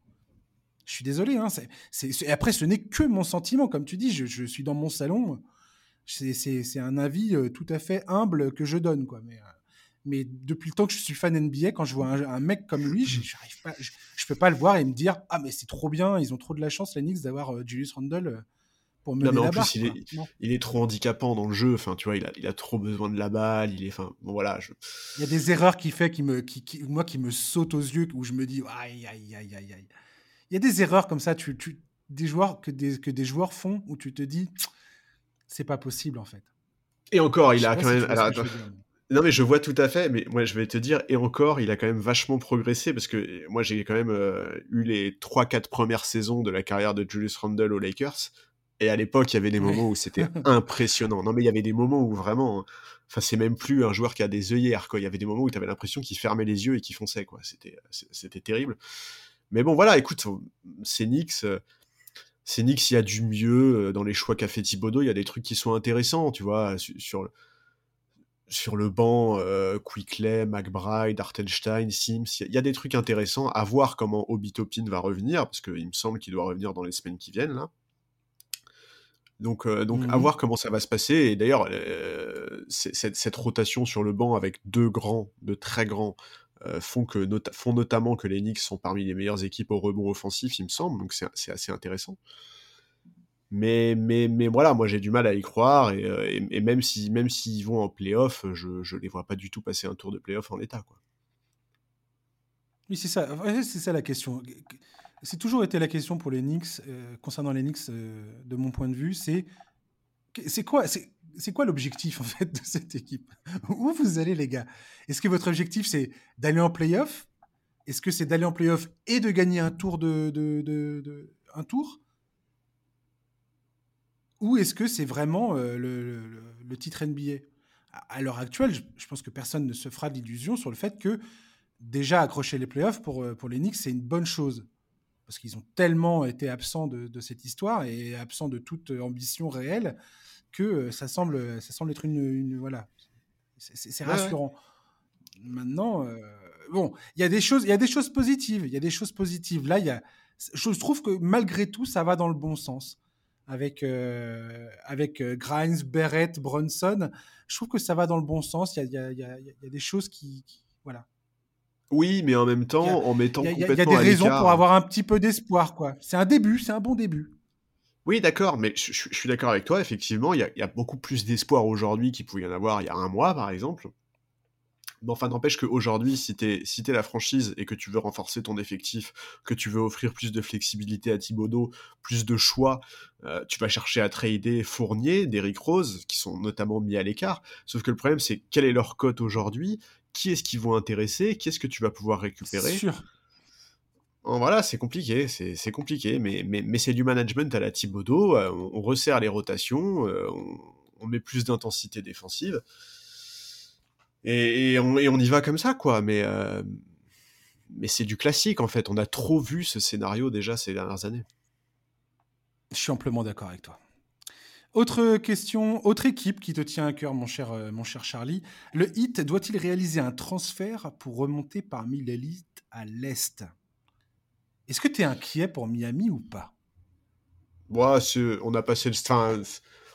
Je suis désolé. Hein, c'est, après, ce n'est que mon sentiment. Comme tu dis, je, suis dans mon salon. C'est, un avis euh, tout à fait humble que je donne. Quoi. Mais, euh, mais depuis le temps que je suis fan NBA, quand je vois un, mec comme lui, je ne pas, je, peux pas le voir et me dire Ah, mais c'est trop bien, ils ont trop de la chance, les Knicks, d'avoir euh, Julius Randle pour mener non, la barre, il, est, il, est, trop handicapant dans le jeu. Enfin, tu vois, il a, il a trop besoin de la balle. Il est, enfin, bon, voilà. Je... Il y a des erreurs qu'il fait qui me, qui, moi, qui me sautent aux yeux, où je me dis aïe, aïe, aïe, aïe, aïe y a des erreurs comme ça, tu, des joueurs que des, que des joueurs font où tu te dis, c'est pas possible en fait. Et encore, il a quand même. non, mais je vois tout à fait, mais moi je vais te dire, et encore, il a quand même vachement progressé parce que moi j'ai quand même euh, eu les 3-4 premières saisons de la carrière de Julius Randle aux Lakers. Et à l'époque, il y avait des moments où c'était (laughs) impressionnant. Non, mais il y avait des moments où vraiment. Enfin, c'est même plus un joueur qui a des œillères, quoi. Il y avait des moments où tu avais l'impression qu'il fermait les yeux et qu'il fonçait, quoi. C'était terrible. Mais bon, voilà, écoute, c'est Nix. Euh, c'est Nix, il y a du mieux euh, dans les choix qu'a fait Thibodeau. Il y a des trucs qui sont intéressants, tu vois, sur, sur le banc, euh, Quickley, McBride, Artenstein, Sims. Il y, a des trucs intéressants. À voir comment Obi Topin va revenir, parce qu'il me semble qu'il doit revenir dans les semaines qui viennent, là. Donc, donc à mhm. voir comment ça va se passer. Et d'ailleurs, cette, cette, rotation sur le banc avec deux grands, de très grands, euh, font, que font notamment que les Knicks sont parmi les meilleures équipes au rebond offensif, il me semble, donc c'est assez intéressant. Mais, mais, mais voilà, moi j'ai du mal à y croire, et, euh, même s'ils même s'ils vont en playoff, je ne les vois pas du tout passer un tour de playoff en l'état. Oui, c'est ça, ça la question. C'est toujours été la question pour les Knicks, euh, concernant les Knicks, de mon point de vue, c'est c'est quoi c'est quoi l'objectif en fait de cette équipe? Où vous allez les gars? Est-ce que votre objectif c'est d'aller en playoff? Est-ce que c'est d'aller en playoff et de gagner un tour de, un tour? Ou est-ce que c'est vraiment euh, le, titre NBA À, l'heure actuelle, je, pense que personne ne se fera d'illusion sur le fait que déjà accrocher les playoffs pour, euh, pour les Knicks, c'est une bonne chose. Parce qu'ils ont tellement été absents de, cette histoire et absents de toute ambition réelle que euh, ça semble, ça semble être une. une voilà. C'est rassurant. Maintenant, euh, bon, il y a des choses, il y a des choses positives. Il y a des choses positives. Là, il y a, je trouve que malgré tout, ça va dans le bon sens. Avec euh, avec Grimes, Barrett, Brunson, je trouve que ça va dans le bon sens. Il y a, il y a, il y a des choses qui, voilà. Oui, mais en même temps, en mettant complètement Il y a des raisons pour avoir un petit peu d'espoir, quoi. C'est un début, c'est un bon début. Oui, d'accord, mais je, suis d'accord avec toi, effectivement, il y a, beaucoup plus d'espoir aujourd'hui qu'il pouvait y en avoir il y a un mois, par exemple. Mais enfin, n'empêche qu'aujourd'hui, si t'es si es la franchise et que tu veux renforcer ton effectif, que tu veux offrir plus de flexibilité à Thibodeau, plus de choix, euh, tu vas chercher à trader Fournier, Derrick Rose, qui sont notamment mis à l'écart. Sauf que le problème, c'est quelle est leur cote aujourd'hui? Qui est-ce qu'ils vont intéresser? Qu'est-ce que tu vas pouvoir récupérer? Voilà, c'est compliqué, c'est compliqué, mais, c'est du management à la Thibodeau. Euh, on, resserre les rotations, euh, on, met plus d'intensité défensive, et, on, y va comme ça, quoi. Mais, euh, mais c'est du classique, en fait. On a trop vu ce scénario déjà ces dernières années. Je suis amplement d'accord avec toi. Autre question, autre équipe qui te tient à cœur, mon cher, mon cher Charlie. Le HIT doit-il réaliser un transfert pour remonter parmi l'élite à l'Est? Est-ce que tu es inquiet pour Miami ou pas? Moi, on a passé le. Enfin,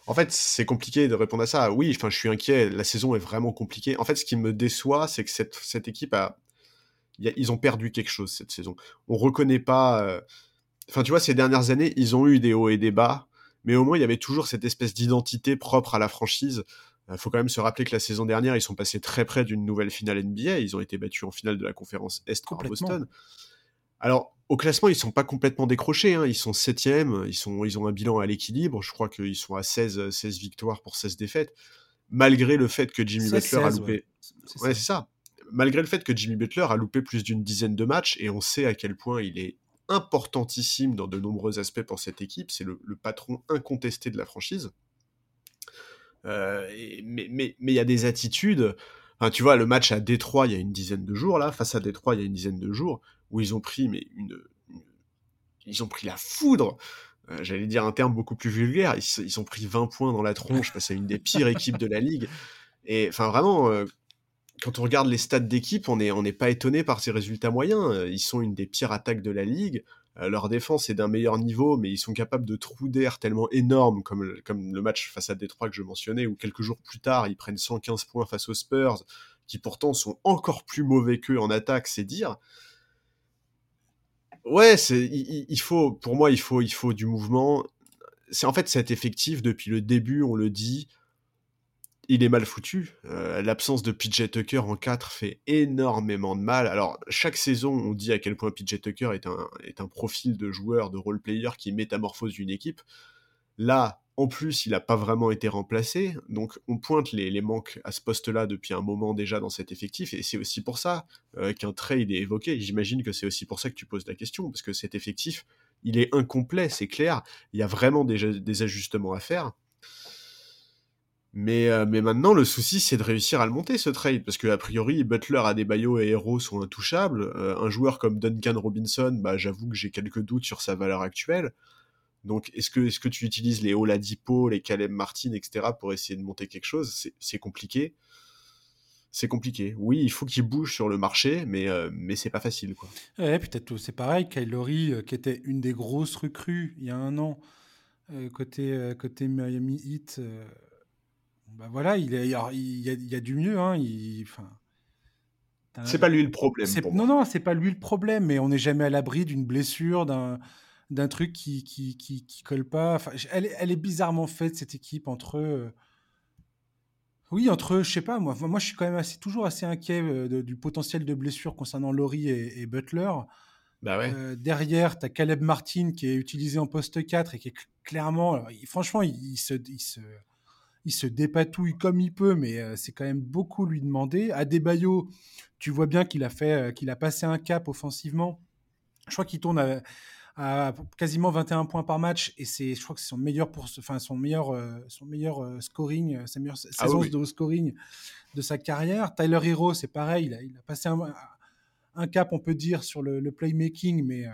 en fait, c'est compliqué de répondre à ça. Oui, enfin, je suis inquiet. La saison est vraiment compliquée. En fait, ce qui me déçoit, c'est que cette, cette équipe a. ils ont perdu quelque chose cette saison. On reconnaît pas. Euh, enfin, tu vois, ces dernières années, ils ont eu des hauts et des bas, mais au moins, il y avait toujours cette espèce d'identité propre à la franchise. Il faut quand même se rappeler que la saison dernière, ils sont passés très près d'une nouvelle finale NBA. Ils ont été battus en finale de la conférence Est par Boston. Alors, au classement, ils sont pas complètement décrochés. Hein. Ils sont septième. Ils, sont, ils ont un bilan à l'équilibre. Je crois qu'ils sont à 16, 16 victoires pour 16 défaites. Malgré le fait que Jimmy Butler a loupé. Ouais, c'est ça. Malgré le fait que Jimmy Butler a loupé plus d'une dizaine de matchs, et on sait à quel point il est importantissime dans de nombreux aspects pour cette équipe. C'est le, patron incontesté de la franchise. Euh, mais il mais, y a des attitudes. Enfin, tu vois, le match à Détroit il y a une dizaine de jours, là, face à Détroit il y a une dizaine de jours, où ils ont pris une, ils ont pris la foudre. Euh, j'allais dire un terme beaucoup plus vulgaire. Ils, ont pris 20 points dans la tronche face à une des pires équipes de la ligue. Et enfin vraiment, euh, quand on regarde les stats d'équipe, on n'est pas étonné par ces résultats moyens. Ils sont une des pires attaques de la ligue. Euh, leur défense est d'un meilleur niveau, mais ils sont capables de trous d'air tellement énormes, comme, comme le match face à Détroit que je mentionnais, où quelques jours plus tard, ils prennent 115 points face aux Spurs, qui pourtant sont encore plus mauvais qu'eux en attaque, c'est dire. Ouais, c'est il, faut pour moi il faut il faut du mouvement. C'est en fait cet effectif depuis le début, on le dit, il est mal foutu. Euh, l'absence de PJ Tucker en 4 fait énormément de mal. Alors, chaque saison, on dit à quel point PJ Tucker est un, est un profil de joueur, de role-player qui métamorphose une équipe. Là, en plus, il n'a pas vraiment été remplacé, donc on pointe les, manques à ce poste-là depuis un moment déjà dans cet effectif, et c'est aussi pour ça euh, qu'un trade est évoqué. J'imagine que c'est aussi pour ça que tu poses la question, parce que cet effectif, il est incomplet, c'est clair, il y a vraiment des, ajustements à faire. Mais, euh, mais maintenant, le souci, c'est de réussir à le monter, ce trade, parce que a priori, Butler, Adebayo et Hero sont intouchables. Euh, un joueur comme Duncan Robinson, bah, j'avoue que j'ai quelques doutes sur sa valeur actuelle. Donc, est-ce que, est que tu utilises les Oladipo, les Caleb Martin, etc., pour essayer de monter quelque chose? C'est compliqué. C'est compliqué. Oui, il faut qu'il bouge sur le marché, mais, euh, mais c'est pas facile. Quoi. Ouais, peut-être c'est pareil. Kyle Lowry, euh, qui était une des grosses recrues il y a un an, euh, côté, côté Miami Heat, bah voilà, il, il, y a, il, y a, du mieux. Hein, c'est pas lui le problème. non, non, c'est pas lui le problème, mais on n'est jamais à l'abri d'une blessure, d'un d'un truc qui, qui, qui, colle pas. Enfin, elle, elle, est bizarrement faite, cette équipe, entre eux. Oui, entre je sais pas, moi, moi je suis quand même assez, toujours assez inquiet euh, du potentiel de blessure concernant Laurie et, Butler. Bah ouais. Euh, derrière, tu as Caleb Martin qui est utilisé en poste 4 et qui est clairement, franchement, il, se, il, se, il se dépatouille comme il peut, mais c'est quand même beaucoup lui demander. Adebayo, tu vois bien qu'il a fait, qu'il a passé un cap offensivement. Je crois qu'il tourne à, à quasiment 21 points par match et c'est je crois que c'est son meilleur pour enfin son meilleur euh, son meilleur euh, scoring euh, sa meilleure ah saison de scoring de sa carrière. Tyler Hero c'est pareil il a, il a passé un, un, cap on peut dire sur le, le playmaking mais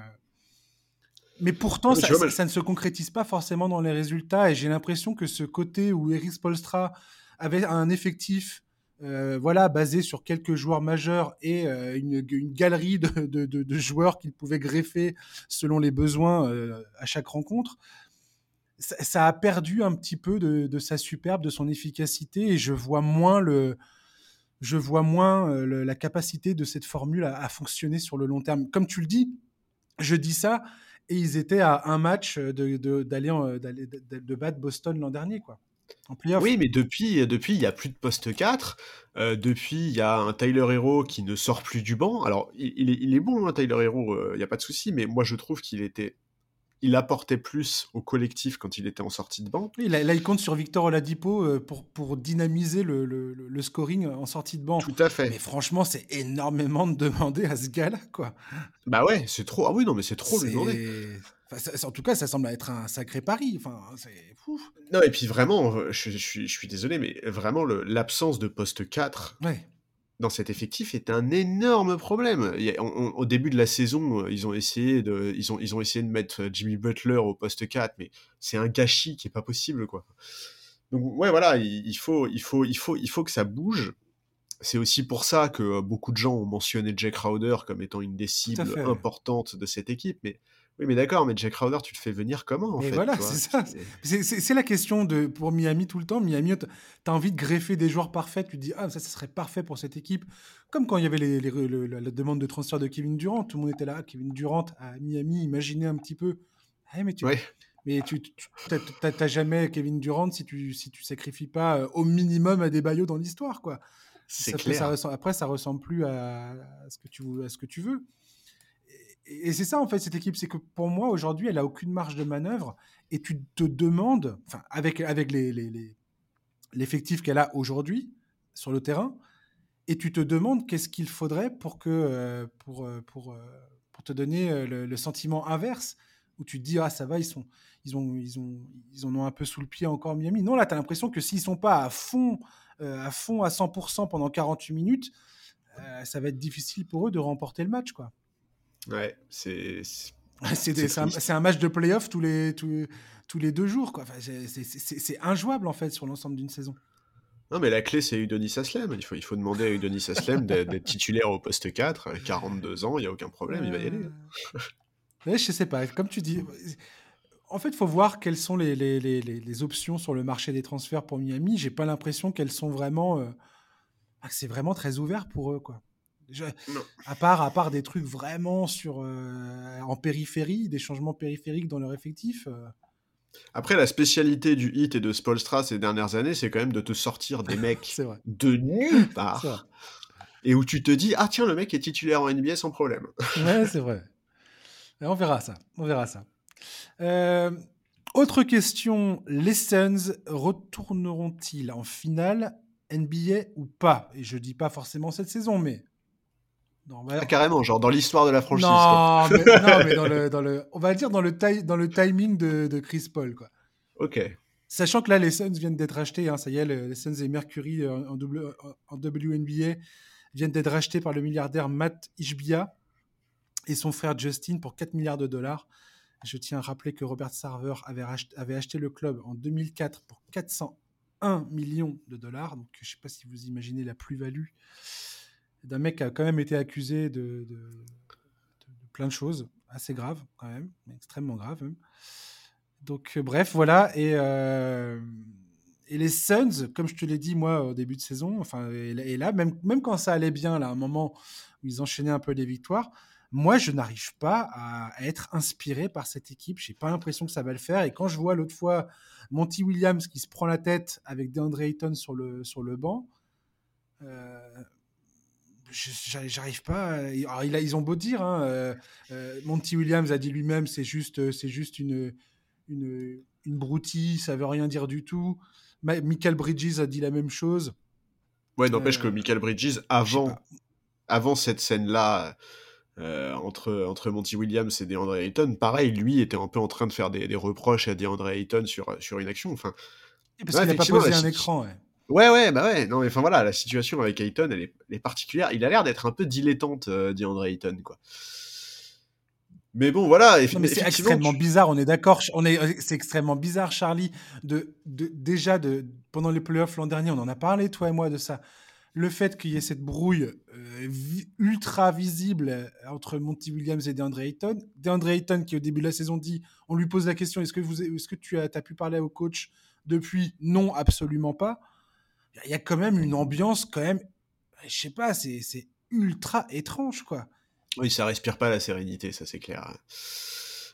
mais pourtant ça, ça, ne se concrétise pas forcément dans les résultats et j'ai l'impression que ce côté où Eric Spolstra avait un effectif euh, voilà, basé sur quelques joueurs majeurs et euh, une, galerie de, joueurs qu'il pouvait greffer selon les besoins euh, à chaque rencontre. Ça, a perdu un petit peu de, sa superbe, de son efficacité, et je vois moins le, je vois moins la capacité de cette formule à, fonctionner sur le long terme. Comme tu le dis, je dis ça, et ils étaient à un match d'aller de battre Boston l'an dernier, quoi. Oui, mais depuis, depuis, il y a plus de poste 4. Euh, depuis, il y a un Tyler Hero qui ne sort plus du banc. Alors, il, est, il est, bon, hein, Tyler Hero, euh, il n'y a pas de souci, mais moi, je trouve qu'il était. Il apportait plus au collectif quand il était en sortie de banc. là, il compte sur Victor Oladipo euh, pour, pour dynamiser le, le, scoring en sortie de banc. Tout à fait. Mais franchement, c'est énormément de demander (laughs) à ce gars-là, quoi. Bah ouais, c'est trop. Ah oui, non, mais c'est trop demander en tout cas, ça semble être un sacré pari. Enfin, c'est fou. Non, et puis vraiment, euh, je, je, suis désolé, mais vraiment, l'absence de poste 4 dans cet effectif est un énorme problème. au début de la saison, euh, ils ont, essayé de, ils, ont, ils ont essayé de mettre euh, Jimmy Butler au poste 4, mais c'est un gâchis qui est pas possible, quoi. Donc, ouais, voilà, il, faut, il, faut, il, faut, il faut que ça bouge. C'est aussi pour ça que beaucoup de gens ont mentionné Jack Crowder comme étant une des cibles importantes de cette équipe, mais oui, mais d'accord, mais Jack Crowder, tu le fais venir comment en fait voilà, c'est ça. C'est la question de, pour Miami tout le temps. Miami, tu as envie de greffer des joueurs parfaits. Tu te dis, ah, ça, ça serait parfait pour cette équipe. Comme quand il y avait les, la demande de transfert de Kevin Durant. Tout le monde était là. Kevin Durant à Miami, imaginez un petit peu. Eh, mais tu, mais tu n'as jamais Kevin Durant si tu si tu sacrifies pas euh, au minimum à des baillots dans l'histoire. quoi. C'est clair. Ça, après, ça ressemble plus à, ce que tu, à ce que tu veux et c'est ça en fait cette équipe, c'est que pour moi aujourd'hui elle a aucune marge de manœuvre et tu te demandes, enfin avec avec les, l'effectif qu'elle a aujourd'hui sur le terrain, et tu te demandes qu'est-ce qu'il faudrait pour que euh, pour euh, pour euh, pour te donner le, sentiment inverse où tu te dis ah ça va ils sont ils ont ils ont ils en ont un peu sous le pied encore Miami. Non là tu as l'impression que s'ils sont pas à fond à fond à 100% pendant 48 minutes, ça va être difficile pour eux de remporter le match quoi. Ouais, c'est. C'est un, match de playoff tous les, tous, tous les deux jours. Enfin, c'est injouable en fait sur l'ensemble d'une saison. Non, mais la clé, c'est Udonis Aslem. Il faut, il faut demander à Udonis Aslem d'être (laughs) titulaire au poste 4. 42 ans, il n'y a aucun problème, il va y aller. mais je sais pas, comme tu dis. En fait, il faut voir quelles sont les, les, les, les, options sur le marché des transferts pour Miami. J'ai pas l'impression qu'elles sont vraiment. Euh, c'est vraiment très ouvert pour eux, quoi à, part, à part des trucs vraiment sur, euh, en périphérie, des changements périphériques dans leur effectif. Euh. Après, la spécialité du hit et de Spolstra ces dernières années, c'est quand même de te sortir des (laughs) mecs de nulle (laughs) part. Et où tu te dis, ah tiens, le mec est titulaire en NBA sans problème. ouais, c'est vrai. On verra ça. On verra ça. Euh, autre question, les Suns retourneront-ils en finale NBA ou pas? Et je dis pas forcément cette saison, mais ah, carrément, genre dans l'histoire de la franchise. Non, mais, non, (laughs) mais dans, le, dans le, on va dire dans le, dans le timing de, de, Chris Paul. Quoi. Ok. Sachant que là, les Suns viennent d'être rachetés, hein, ça y est, les Suns et Mercury euh, en, double, en WNBA viennent d'être rachetés par le milliardaire Matt Ishbia et son frère Justin pour 4 milliards de dollars. Je tiens à rappeler que Robert Sarver avait, acheté, avait acheté le club en 2004 pour 401 millions de dollars. Donc, je ne sais pas si vous imaginez la plus-value d'un mec qui a quand même été accusé de, plein de choses assez graves, quand même, extrêmement graves même. Donc, euh, bref, voilà. Et, euh, et les Suns, comme je te l'ai dit, moi, au début de saison, enfin, et, là, même, même quand ça allait bien, là, à un moment où ils enchaînaient un peu les victoires, moi, je n'arrive pas à, être inspiré par cette équipe. J'ai pas l'impression que ça va le faire. Et quand je vois l'autre fois Monty Williams qui se prend la tête avec DeAndre Ayton sur le, sur le banc, euh, j'arrive pas. Alors, ils ont beau dire, hein, euh, euh, Monty Williams a dit lui-même, c'est juste, c'est juste une, une, une, broutille, ça veut rien dire du tout. Michael Bridges a dit la même chose. Ouais, n'empêche que Michael Bridges, avant, avant cette scène-là, entre, entre Monty Williams et DeAndre Ayton, pareil, lui était un peu en train de faire des, reproches à DeAndre Ayton sur, sur une action. Enfin, parce qu'il n'a pas posé un écran. Ouais. Ouais, ouais, bah ouais. Non, mais enfin voilà, la situation avec Ayton, elle est, particulière. Il a l'air d'être un peu dilettante, euh, DeAndre Ayton, quoi. Mais bon, voilà. mais c'est extrêmement bizarre. On est d'accord. On est, c'est extrêmement bizarre, Charlie. De, de déjà de pendant les playoffs l'an dernier, on en a parlé, toi et moi, de ça. Le fait qu'il y ait cette brouille euh, ultra visible euh, entre Monty Williams et DeAndre Ayton. DeAndre Ayton qui au début de la saison dit, on lui pose la question, est-ce que vous, est-ce que tu as, as pu parler au coach depuis? Non, absolument pas il y a quand même une ambiance, quand même, je sais pas, c'est ultra étrange, quoi. Oui, ça respire pas la sérénité, ça c'est clair.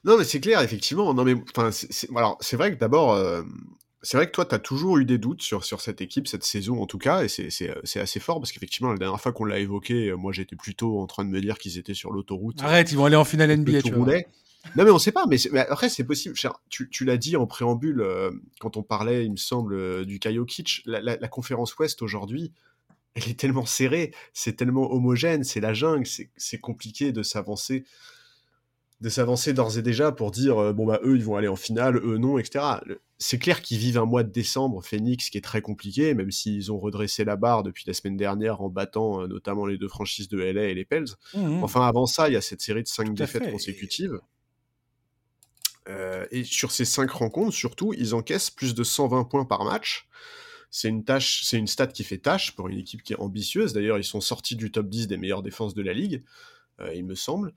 Non, mais c'est clair, effectivement. Non, mais enfin, alors c'est vrai que d'abord, euh, c'est vrai que toi, tu as toujours eu des doutes sur, sur cette équipe, cette saison en tout cas, et c'est assez fort parce qu'effectivement, la dernière fois qu'on l'a évoqué, euh, moi j'étais plutôt en train de me dire qu'ils étaient sur l'autoroute. Arrête, ils vont aller en finale NBA, tu vois. Non, mais on sait pas, mais, après, c'est possible. Tu, tu l'as dit en préambule, euh, quand on parlait, il me semble, euh, du Kaio Kitsch, la, la, conférence Ouest aujourd'hui, elle est tellement serrée, c'est tellement homogène, c'est la jungle, c'est compliqué de s'avancer de s'avancer d'ores et déjà pour dire euh, bon bah eux ils vont aller en finale, eux non, etc. C'est clair qu'ils vivent un mois de décembre, Phoenix, qui est très compliqué, même s'ils ont redressé la barre depuis la semaine dernière en battant notamment les deux franchises de LA et les Pels. Mmh, mmh. Enfin avant ça, il y a cette série de cinq défaites consécutives. Euh, et sur ces cinq rencontres, surtout, ils encaissent plus de 120 points par match. C'est une tâche, c'est une stat qui fait tâche pour une équipe qui est ambitieuse. D'ailleurs, ils sont sortis du top 10 des meilleures défenses de la ligue, euh, il me semble.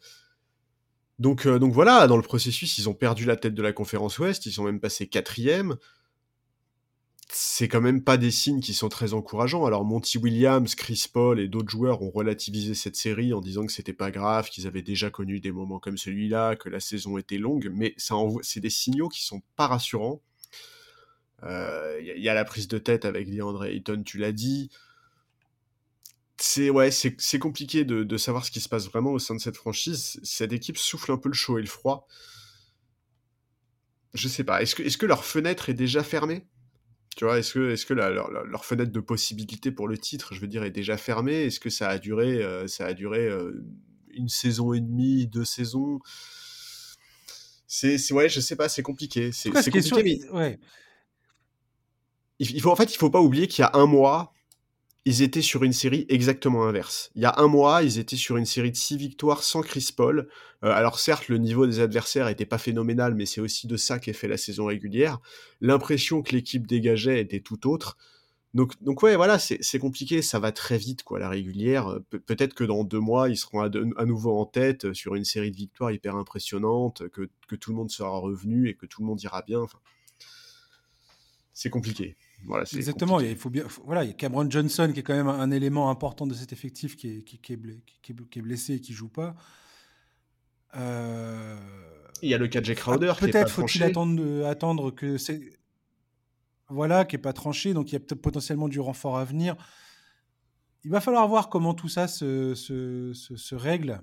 Donc, euh, donc voilà, dans le processus, ils ont perdu la tête de la conférence Ouest, ils sont même passés quatrième c'est quand même pas des signes qui sont très encourageants. Alors Monty Williams, Chris Paul et d'autres joueurs ont relativisé cette série en disant que c'était pas grave, qu'ils avaient déjà connu des moments comme celui-là, que la saison était longue, mais ça c'est des signaux qui sont pas rassurants. Il euh, y, a la prise de tête avec DeAndre Ayton, tu l'as dit. C'est ouais, c'est compliqué de, savoir ce qui se passe vraiment au sein de cette franchise. Cette équipe souffle un peu le chaud et le froid. Je sais pas. Est-ce que, est -ce que leur fenêtre est déjà fermée? Tu vois, est-ce que, est-ce que leur, fenêtre de possibilité pour le titre, je veux dire, est déjà fermée? Est-ce que ça a duré, euh, ça a duré euh, une saison et demie, deux saisons? C'est, ouais, je sais pas, c'est compliqué. C'est, compliqué, ouais. il, faut, en fait, il faut pas oublier qu'il y a un mois, ils étaient sur une série exactement inverse. Il y a un mois, ils étaient sur une série de six victoires sans Chris Paul. Euh, alors certes, le niveau des adversaires était pas phénoménal, mais c'est aussi de ça qu'est fait la saison régulière. L'impression que l'équipe dégageait était tout autre. Donc, donc ouais, voilà, c'est compliqué, ça va très vite, quoi, la régulière. Peut-être que dans deux mois, ils seront à, nouveau en tête sur une série de victoires hyper impressionnantes, que, que, tout le monde sera revenu et que tout le monde ira bien. C'est compliqué. Exactement. Il faut bien, voilà, il y a Cameron Johnson qui est quand même un, élément important de cet effectif qui est, qui, est, qui est, blessé et qui joue pas. Euh, il y a le cas de Jack Crowder. Peut-être faut-il attendre, attendre que c'est voilà qui est pas tranché, donc il y a peut-être potentiellement du renfort à venir. Il va falloir voir comment tout ça se, se, se, règle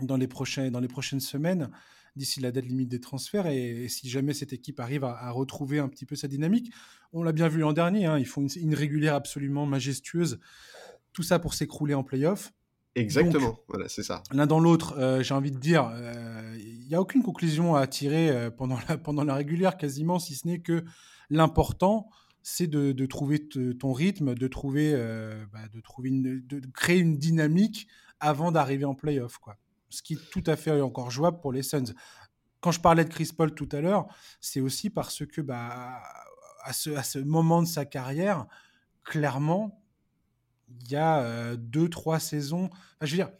dans les, prochains, dans les prochaines semaines d'ici la date limite des transferts et, si jamais cette équipe arrive à, retrouver un petit peu sa dynamique. On l'a bien vu l'an dernier, hein, ils font une, régulière absolument majestueuse, tout ça pour s'écrouler en playoff. Exactement, voilà, c'est ça. L'un dans l'autre, euh, j'ai envie de dire, euh, il n'y a aucune conclusion à tirer euh, pendant, la, pendant la régulière, quasiment, si ce n'est que l'important, c'est de, trouver ton rythme, de trouver, bah, de trouver de créer une dynamique avant d'arriver en playoff, quoi ce qui est tout à fait encore jouable pour les Suns. Quand je parlais de Chris Paul tout à l'heure, c'est aussi parce que bah, à, ce, moment de sa carrière, clairement, il y a euh, deux, trois saisons. je veux dire,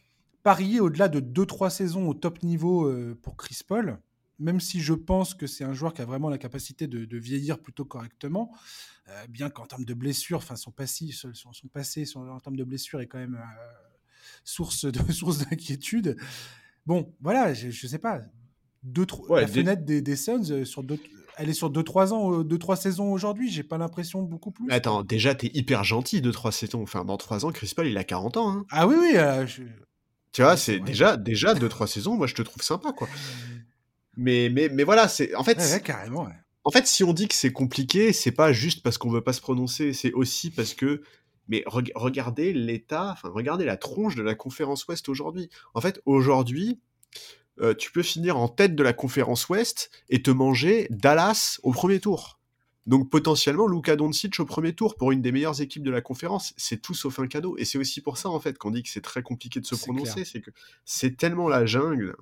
parier au-delà de deux, trois saisons au top niveau euh, pour Chris Paul, même si je pense que c'est un joueur qui a vraiment la capacité de, vieillir plutôt correctement, euh, bien qu'en termes de blessures, enfin son passé, son, son passé en termes de blessures est quand même source de (laughs) source d'inquiétude. Bon, voilà, je, je sais pas. Deux, la fenêtre des, des Suns, euh, sur deux, elle est sur 2-3 ans, 2-3 euh, saisons aujourd'hui. J'ai pas l'impression beaucoup plus. Attends, déjà, t'es hyper gentil, 2-3 saisons. Enfin, dans 3 ans, Chris Paul, il a 40 ans. Hein. Ah oui, oui. Euh, tu vois, c'est déjà, déjà 2-3 saisons, moi, je te trouve sympa, quoi. Mais, mais, mais voilà, c'est. En fait. carrément, En fait, si on dit que c'est compliqué, c'est pas juste parce qu'on veut pas se prononcer, c'est aussi parce que mais regardez l'état, enfin regardez la tronche de la conférence Ouest aujourd'hui. En fait, aujourd'hui, euh, tu peux finir en tête de la conférence Ouest et te manger Dallas au premier tour. Donc potentiellement Luka Doncic au premier tour pour une des meilleures équipes de la conférence, c'est tout sauf un cadeau. Et c'est aussi pour ça en fait qu'on dit que c'est très compliqué de se prononcer, c'est que c'est tellement la jungle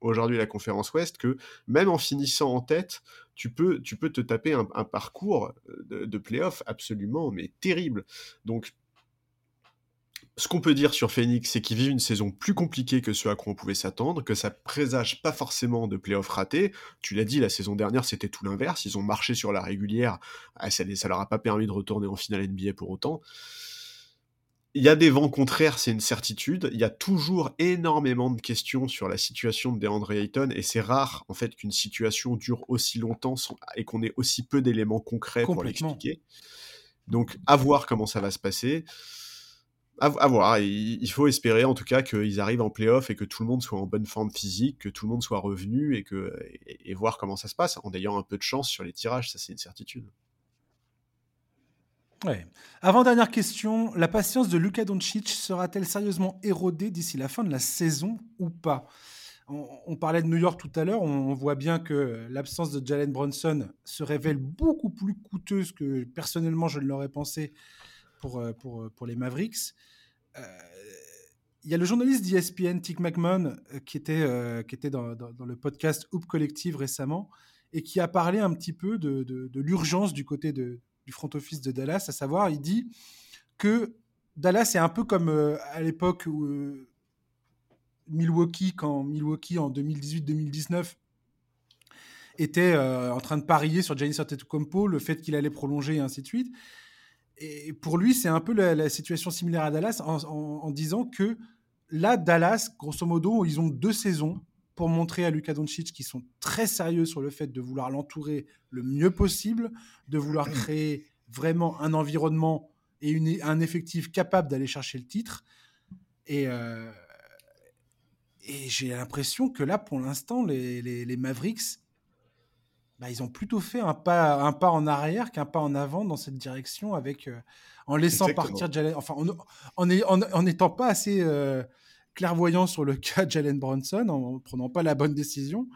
aujourd'hui la conférence Ouest que même en finissant en tête, tu peux, te taper un, parcours de, de playoff absolument mais terrible. Donc ce qu'on peut dire sur Phoenix, c'est qu'ils vivent une saison plus compliquée que ce à quoi on pouvait s'attendre, que ça présage pas forcément de playoffs ratés. Tu l'as dit, la saison dernière, c'était tout l'inverse. Ils ont marché sur la régulière. Ah, ça, ça leur a pas permis de retourner en finale NBA pour autant. Il y a des vents contraires, c'est une certitude. Il y a toujours énormément de questions sur la situation de DeAndre Ayton, et c'est rare, en fait, qu'une situation dure aussi longtemps et qu'on ait aussi peu d'éléments concrets pour l'expliquer. Donc, à voir comment ça va se passer à, voir. Il, faut espérer en tout cas qu'ils arrivent en playoff et que tout le monde soit en bonne forme physique, que tout le monde soit revenu et, que, et, voir comment ça se passe en ayant un peu de chance sur les tirages. Ça, c'est une certitude. Ouais. Avant dernière question, la patience de Luka Doncic sera-t-elle sérieusement érodée d'ici la fin de la saison ou pas? On, parlait de New York tout à l'heure, on, voit bien que l'absence de Jalen Brunson se révèle beaucoup plus coûteuse que personnellement je ne l'aurais pensé pour, euh, pour, euh, pour les Mavericks. Euh, il y a le journaliste d'ESPN, Tick McMahon, qui était, qui était dans, dans, le podcast Hoop Collective récemment et qui a parlé un petit peu de, de, l'urgence du côté de, du front office de Dallas, à savoir, il dit que Dallas est un peu comme à l'époque où Milwaukee, quand Milwaukee en 2018-2019 était en train de parier sur Giannis Antetokounmpo, le fait qu'il allait prolonger et ainsi de suite. Et pour lui, c'est un peu la, situation similaire à Dallas en, disant que là, Dallas, grosso modo, ils ont deux saisons pour montrer à Luka Doncic qu'ils sont très sérieux sur le fait de vouloir l'entourer le mieux possible, de vouloir (clears throat) créer vraiment un environnement et une, un effectif capable d'aller chercher le titre. Et, euh, et j'ai l'impression que là, pour l'instant, les, les Mavericks, bah, ils ont plutôt fait un pas, un pas en arrière qu'un pas en avant dans cette direction, avec, euh, en laissant partir Jalen, enfin, en n'étant pas assez euh, clairvoyant sur le (laughs) cas de Jalen Bronson, en prenant pas la bonne décision,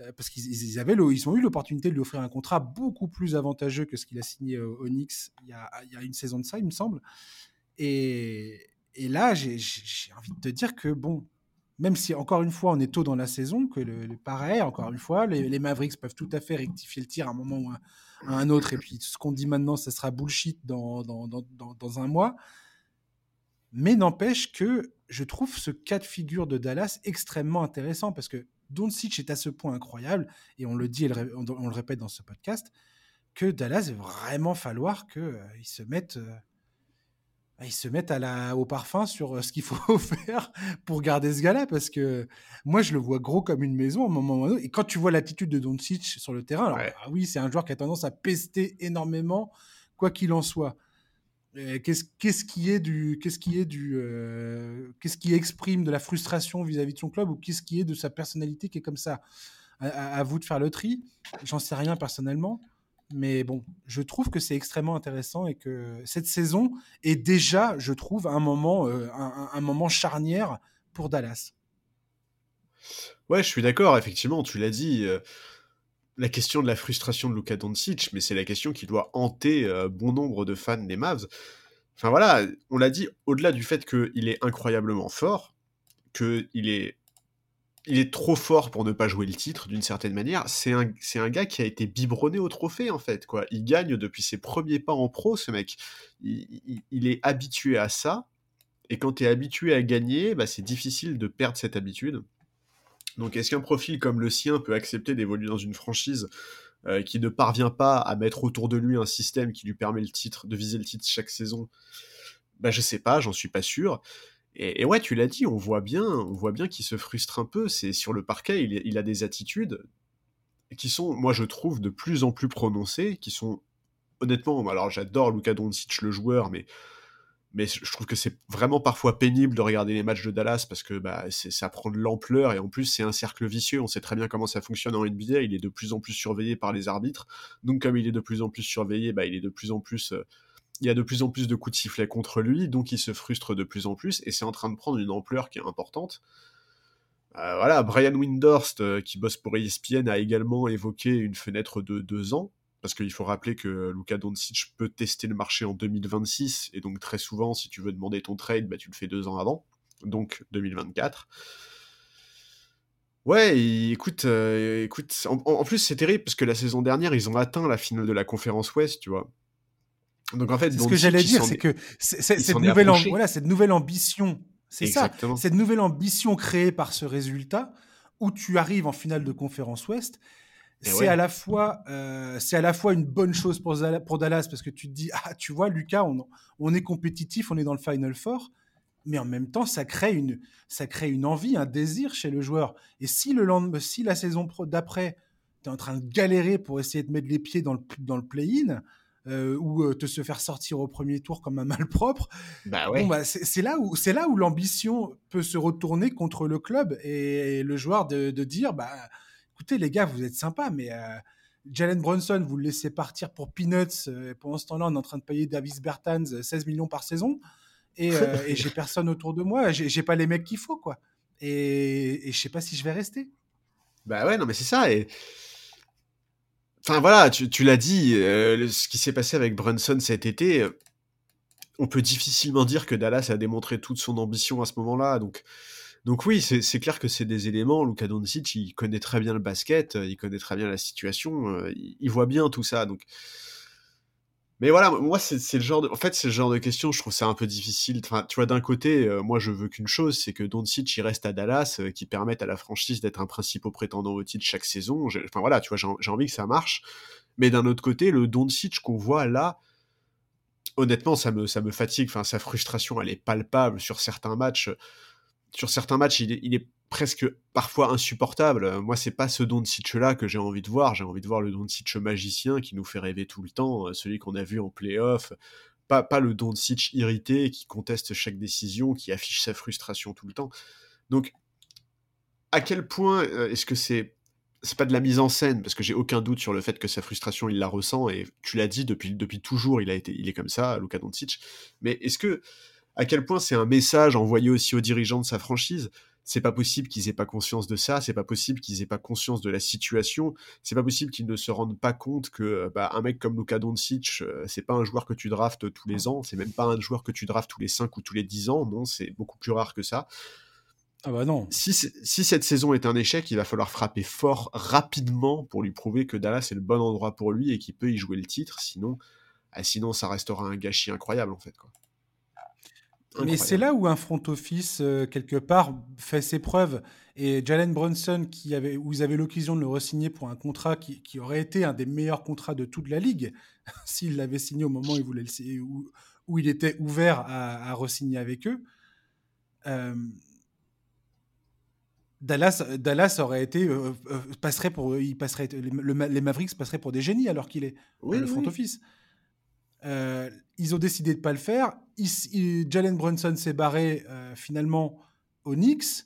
euh, parce qu'ils avaient, ils ont eu l'opportunité de lui offrir un contrat beaucoup plus avantageux que ce qu'il a signé au Knicks il y, a, il y, a, une saison de ça, il me semble. Et, et là, j'ai envie de te dire que bon, même si encore une fois on est tôt dans la saison, que le, pareil, encore une fois, les, Mavericks peuvent tout à fait rectifier le tir à un moment ou à, un autre, et puis ce qu'on dit maintenant, ça sera bullshit dans, dans, dans un mois. Mais n'empêche que je trouve ce cas de figure de Dallas extrêmement intéressant parce que Doncic est à ce point incroyable, et on le dit et on, le répète dans ce podcast, que Dallas va vraiment falloir qu'ils euh, se mettent. Euh, ils se mettent à la, au parfum sur euh, ce qu'il faut (laughs) faire pour garder ce gars-là, parce que moi, je le vois gros comme une maison au moment où... Et quand tu vois l'attitude de Doncic sur le terrain, alors bah oui, c'est un joueur qui a tendance à pester énormément, quoi qu'il en soit. Qu'est-ce qu'est-ce qui est du qu'est-ce qui est du euh, qu'est-ce qui exprime de la frustration vis-à-vis de son club ou qu'est-ce qui est de sa personnalité qui est comme ça? À vous de faire le tri j'en sais rien personnellement mais bon, je trouve que c'est extrêmement intéressant et que cette saison est déjà, je trouve, un moment, euh, un, moment charnière pour Dallas. Ouais, je suis d'accord, effectivement, tu l'as dit. Euh, la question de la frustration de Luka Doncic, mais c'est la question qui doit hanter euh, bon nombre de fans des Mavs. Enfin voilà, on l'a dit, au-delà du fait qu'il est incroyablement fort, qu'il est il est trop fort pour ne pas jouer le titre d'une certaine manière. C'est un, c'est un gars qui a été biberonné au trophée en fait. Quoi. Il gagne depuis ses premiers pas en pro, ce mec. Il, est habitué à ça. Et quand tu es habitué à gagner, bah, c'est difficile de perdre cette habitude. Donc est-ce qu'un profil comme le sien peut accepter d'évoluer dans une franchise euh, qui ne parvient pas à mettre autour de lui un système qui lui permet de viser le titre chaque saison? Bah, Je sais pas, j'en suis pas sûr. Et, ouais, tu l'as dit, on voit bien, on voit bien qu'il se frustre un peu. C'est sur le parquet, il, a des attitudes qui sont, moi je trouve, de plus en plus prononcées, qui sont honnêtement, alors j'adore Luka Doncic le joueur, mais mais je trouve que c'est vraiment parfois pénible de regarder les matchs de Dallas parce que bah, ça prend de l'ampleur et en plus c'est un cercle vicieux. On sait très bien comment ça fonctionne en NBA. Il est de plus en plus surveillé par les arbitres. Donc comme il est de plus en plus surveillé, bah, il est de plus en plus, euh, il y a de plus en plus de coups de sifflet contre lui, donc il se frustre de plus en plus et c'est en train de prendre une ampleur qui est importante. Euh, voilà, Brian Windhorst, euh, qui bosse pour ESPN, a également évoqué une fenêtre de deux ans parce qu'il faut rappeler que Luka Doncic peut tester le marché en 2026, et donc très souvent, si tu veux demander ton trade, bah, tu le fais deux ans avant, donc 2024. Ouais, écoute, euh, écoute, en, plus c'est terrible parce que la saison dernière ils ont atteint la finale de la conférence Ouest, tu vois. Donc en fait, ce que j'allais dire, c'est que cette nouvelle, voilà, cette nouvelle ambition, c'est ça, cette nouvelle ambition créée par ce résultat où tu arrives en finale de conférence Ouest, c'est à la fois euh, c'est à la fois une bonne chose pour, pour, Dallas parce que tu te dis ah tu vois Lucas on, on, est compétitif on est dans le Final Four mais en même temps ça crée une ça crée une envie un désir chez le joueur et si le si la saison d'après tu es en train de galérer pour essayer de mettre les pieds dans le dans le play-in euh, ou euh, te se faire sortir au premier tour comme un (laughs) malpropre bah ouais. bah, c'est là où c'est là où l'ambition peut se retourner contre le club et, le joueur de, de dire bah écoutez les gars, vous êtes sympas, mais euh, Jalen Brunson, vous le laissez partir pour peanuts. Euh, pendant ce temps-là, on est en train de payer Davis Bertans 16 euh, millions par saison. Et, j'ai (laughs) personne autour de moi. J'ai pas les mecs qu'il faut, quoi. Et, et je sais pas si je vais rester. Bah ouais, non, mais c'est ça. Et... Enfin voilà, tu, l'as dit, ce qui s'est passé avec Brunson cet été, on peut difficilement dire que Dallas a démontré toute son ambition à ce moment-là. Donc, donc oui, c'est clair que c'est des éléments. Luka Doncic, il connaît très bien le basket, euh, il connaît très bien la situation, euh, il, voit bien tout ça. Donc, mais voilà, moi c'est le genre de, en fait c'est le genre de question, je trouve ça un peu difficile. Enfin, tu vois, d'un côté, euh, moi je veux qu'une chose, c'est que Doncic reste à Dallas, qui permette à la franchise d'être un principal prétendant au titre chaque saison. Enfin voilà, tu vois, j'ai envie que ça marche. Mais d'un autre côté, le Doncic qu'on voit là, honnêtement, ça me, ça me fatigue. Enfin, sa frustration, elle est palpable sur certains matchs sur certains matchs, il est, presque parfois insupportable. Moi, c'est pas ce Doncic là que j'ai envie de voir. J'ai envie de voir le Doncic magicien qui nous fait rêver tout le temps, euh, celui qu'on a vu en playoff. Pas, pas le Doncic irrité qui conteste chaque décision, qui affiche sa frustration tout le temps. Donc, à quel point euh, est-ce que c'est c'est pas de la mise en scène? Parce que j'ai aucun doute sur le fait que sa frustration il la ressent et tu l'as dit depuis depuis toujours il a été il est comme ça Luka Doncic mais est-ce que à quel point c'est un message envoyé aussi aux dirigeants de sa franchise. C'est pas possible qu'ils aient pas conscience de ça, c'est pas possible qu'ils aient pas conscience de la situation, c'est pas possible qu'ils ne se rendent pas compte que euh, bah, un mec comme Luka Doncic, euh, c'est pas un joueur que tu draftes tous les ans, c'est même pas un joueur que tu draftes tous les 5 ou tous les 10 ans, non, c'est beaucoup plus rare que ça. Ah bah non. Si, si, cette saison est un échec, il va falloir frapper fort rapidement pour lui prouver que Dallas est le bon endroit pour lui et qu'il peut y jouer le titre. Sinon, ah, sinon ça restera un gâchis incroyable en fait. Quoi. Mais c'est là où un front office, euh, quelque part, fait ses preuves. Et Jalen Brunson, qui avait, où ils avaient l'occasion de le re-signer pour un contrat qui, qui, aurait été un des meilleurs contrats de toute la ligue, (laughs) s'il l'avait signé au moment où il, voulait le, où, où il était ouvert à, à re-signer avec eux. Euh, Dallas, Dallas aurait été euh, passerait pour il passerait les Mavericks passeraient pour des génies alors qu'il est le front office. Euh, ils ont décidé de pas le faire. Jalen Brunson s'est barré euh, finalement au Knicks.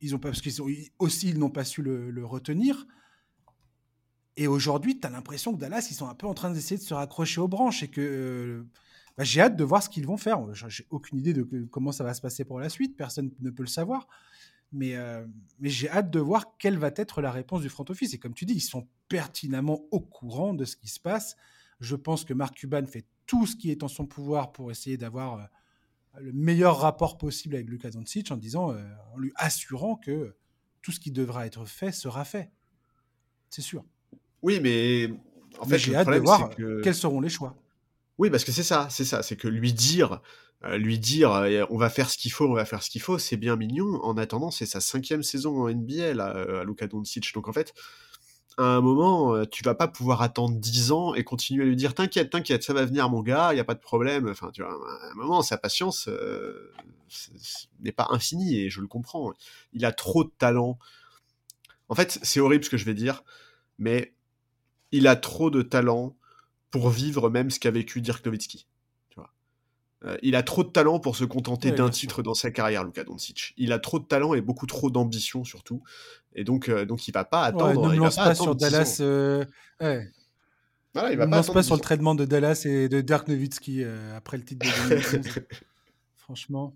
Ils ont pas, parce qu'ils aussi ils n'ont pas su le, retenir. Et aujourd'hui, tu as l'impression que Dallas, ils sont un peu en train d'essayer de se raccrocher aux branches et que euh, bah, j'ai hâte de voir ce qu'ils vont faire. J'ai aucune idée de comment ça va se passer pour la suite. Personne ne peut le savoir. Mais, mais j'ai hâte de voir quelle va être la réponse du front office. Et comme tu dis, ils sont pertinemment au courant de ce qui se passe. Je pense que Mark Cuban fait tout ce qui est en son pouvoir pour essayer d'avoir euh, le meilleur rapport possible avec Luka Doncic en disant, euh, en lui assurant que tout ce qui devra être fait sera fait. C'est sûr. Oui, mais en fait, j'ai hâte de voir quels seront les choix. Oui, parce que c'est ça, c'est ça, c'est que lui dire, euh, lui dire, on va faire ce qu'il faut, on va faire ce qu'il faut, c'est bien mignon. En attendant, c'est sa cinquième saison en NBA là, à Luka Doncic, donc en fait, à un moment, euh, tu vas pas pouvoir attendre 10 ans et continuer à lui dire t'inquiète, t'inquiète, ça va venir mon gars, il y a pas de problème. Enfin, tu vois, à un moment, sa patience euh, n'est pas infinie et je le comprends. Il a trop de talent. En fait, c'est horrible ce que je vais dire, mais il a trop de talent pour vivre même ce qu'a vécu Dirk Nowitzki. Tu vois. Euh, il a trop de talent pour se contenter Ouais, d'un titre dans sa carrière, Luka Doncic. Il a trop de talent et beaucoup trop d'ambition surtout. Et donc, euh, donc il va pas Ouais, attendre. ne me il va lance pas sur attendre 10 Dallas. euh, ouais. Voilà, il Ne va me pas lance pas 10 sur le traitement de Dallas et de Dirk Nowitzki euh, après le titre de 2011. (laughs) Franchement,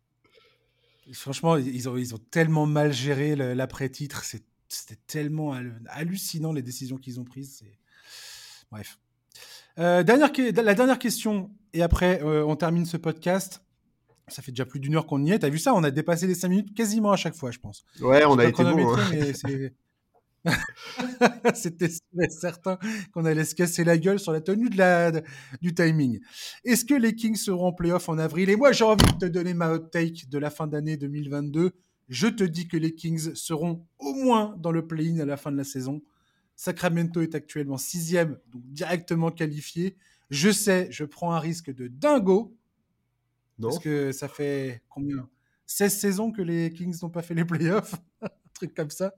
franchement, ils ont, ils ont tellement mal géré l'après-titre. C'était tellement hal- hallucinant les décisions qu'ils ont prises. Bref. Euh, dernière, la dernière question, et après on termine ce podcast. Ça fait déjà plus d'une heure qu'on y est. T'as vu ça? On a dépassé les 5 minutes quasiment à chaque fois, je pense. Ouais, on a été bon. hein. (laughs) C'était certain qu'on allait se casser la gueule sur la tenue de la, de- du timing. Est-ce que les Kings seront en playoff en avril? Et moi, j'ai envie de te donner ma hot take de la fin d'année 2022. Je te dis que les Kings seront au moins dans le play-in à la fin de la saison. Sacramento est actuellement sixième, donc directement qualifié. Je sais, je prends un risque de dingo, Non parce que ça fait combien? 16 saisons que les Kings n'ont pas fait les playoffs? (laughs) Un truc comme ça.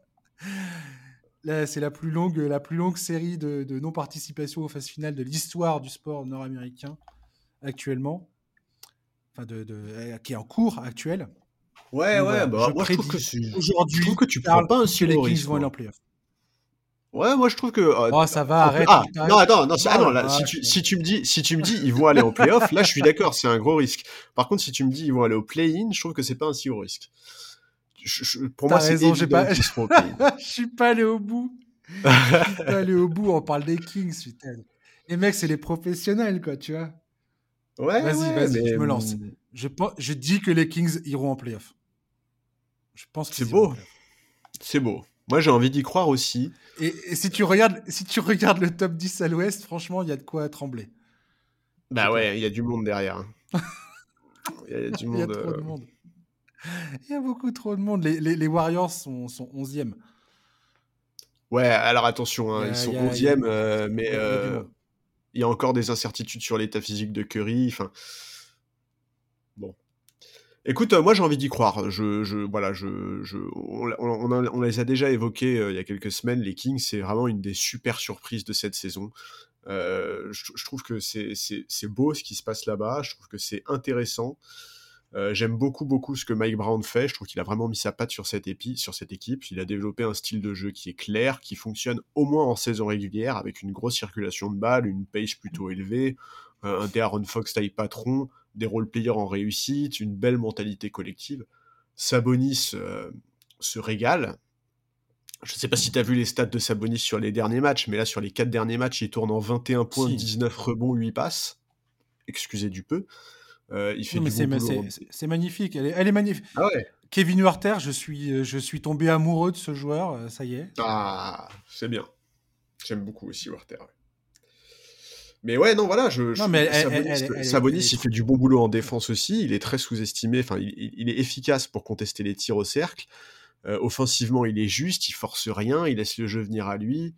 Là, c'est la plus longue, la plus longue série de, de non-participation aux phases finales de l'histoire du sport nord-américain actuellement. Enfin, de, de- euh, qui est en cours actuel. Ouais, Donc ouais, voilà, bah, je moi je trouve que aujourd'hui, je trouve que tu prends pas un les Kings vont aller en playoff. Ouais, moi je trouve que. euh, Oh, ça va, arrête. ah, arrête. non, attends, non, ah Oh non, là, si tu, si tu me dis, si tu me dis, ils vont aller en playoff, là, je suis d'accord, c'est un gros risque. Par contre, si tu me dis, ils vont aller au play-in, je trouve que c'est pas un si gros risque. Je- je- pour moi, c'est évident pas- qu'ils seront au (laughs) play-in. Je suis pas allé au bout. Je suis pas allé au bout. On parle des Kings, putain. Les mecs, c'est les professionnels, quoi, tu vois. Ouais, Vas-y, ouais, vas-y, mais, je me lance. hum, Je, pense- je dis que les Kings iront en playoff. Je pense qu'ils C'est beau. C'est beau. Moi, j'ai envie d'y croire aussi. Et, et si, tu regardes, si tu regardes le top 10 à l'ouest, franchement, il y a de quoi trembler. Bah ouais, il y a du monde derrière. Il y a du (laughs) Il y a monde. trop de euh, monde. Il y a beaucoup trop de monde. Les, les- les Warriors sont, sont 11e. Ouais, alors attention, hein, a- ils sont il y a- 11e, euh, mais il euh, il y a encore des incertitudes sur l'état physique de Curry. Enfin. Écoute, euh, moi j'ai envie d'y croire. Je, voilà, on, les a déjà évoqués euh, il y a quelques semaines. Les Kings, c'est vraiment une des super surprises de cette saison. Euh, je, trouve que c'est beau ce qui se passe là-bas. Je trouve que c'est intéressant. J'aime beaucoup, beaucoup ce que Mike Brown fait. Je trouve qu'il a vraiment mis sa patte sur cette, épi- sur cette équipe. Il a développé un style de jeu qui est clair, qui fonctionne au moins en saison régulière, avec une grosse circulation de balles, une pace plutôt élevée, un De'Aaron Fox taille patron, des role-players en réussite, une belle mentalité collective. Sabonis euh, se régale. Je sais pas si tu as vu les stats de Sabonis sur les derniers matchs, mais là, sur les quatre derniers matchs, il tourne en 21 points, Si. 19 rebonds, 8 passes. Excusez du peu. Euh, il fait Non, du c'est magnifique. Elle est, elle est magnifique. Ah ouais Kevin Huerter, je suis, euh, je suis tombé amoureux de ce joueur. Ça y est. Ah, c'est bien. J'aime beaucoup aussi Werther. ouais. Mais ouais, non, voilà, je, je- Non, mais elle- elle- Sabonis, elle- elle- Sabonis, elle est il fait du bon boulot en défense aussi. Il est très sous-estimé. Enfin, il est efficace pour contester les tirs au cercle. Euh, offensivement, il est juste. Il force rien. Il laisse le jeu venir à lui.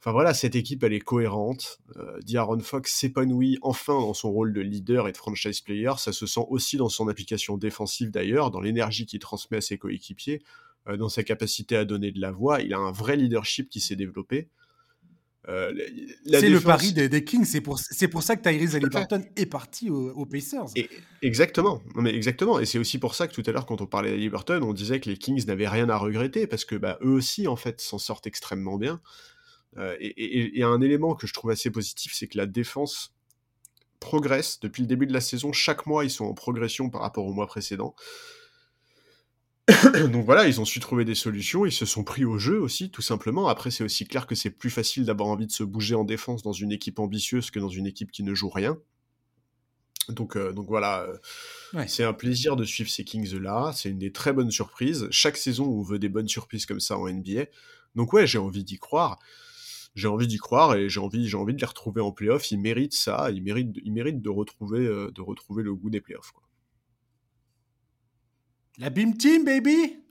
Enfin voilà, cette équipe, elle est cohérente. Euh, D'Aaron Fox s'épanouit enfin dans son rôle de leader et de franchise player. Ça se sent aussi dans son application défensive d'ailleurs, dans l'énergie qu'il transmet à ses coéquipiers, euh, dans sa capacité à donner de la voix. Il a un vrai leadership qui s'est développé. Euh, C'est le pari des, des Kings. C'est pour, c'est pour ça que Tyrese Haliburton est parti aux, Pacers. Et- exactement, non mais exactement. Et c'est aussi pour ça que tout à l'heure, quand on parlait d'Aliburton, on disait que les Kings n'avaient rien à regretter parce que bah, eux aussi, en fait, s'en sortent extrêmement bien. Euh, et, et- et un élément que je trouve assez positif, c'est que la défense progresse depuis le début de la saison. Chaque mois, ils sont en progression par rapport au mois précédent. (coughs) Donc voilà, ils ont su trouver des solutions, ils se sont pris au jeu aussi, tout simplement. Après, c'est aussi clair que c'est plus facile d'avoir envie de se bouger en défense dans une équipe ambitieuse que dans une équipe qui ne joue rien. Donc, euh, donc voilà, euh, Ouais. c'est un plaisir de suivre ces Kings-là. C'est une des très bonnes surprises. Chaque saison, on veut des bonnes surprises comme ça en NBA. Donc ouais, j'ai envie d'y croire. J'ai envie d'y croire et j'ai envie, j'ai envie de les retrouver en playoff. Ils méritent ça. Ils méritent, ils méritent de retrouver, euh, de retrouver le goût des playoffs. Quoi. La Beam Team, baby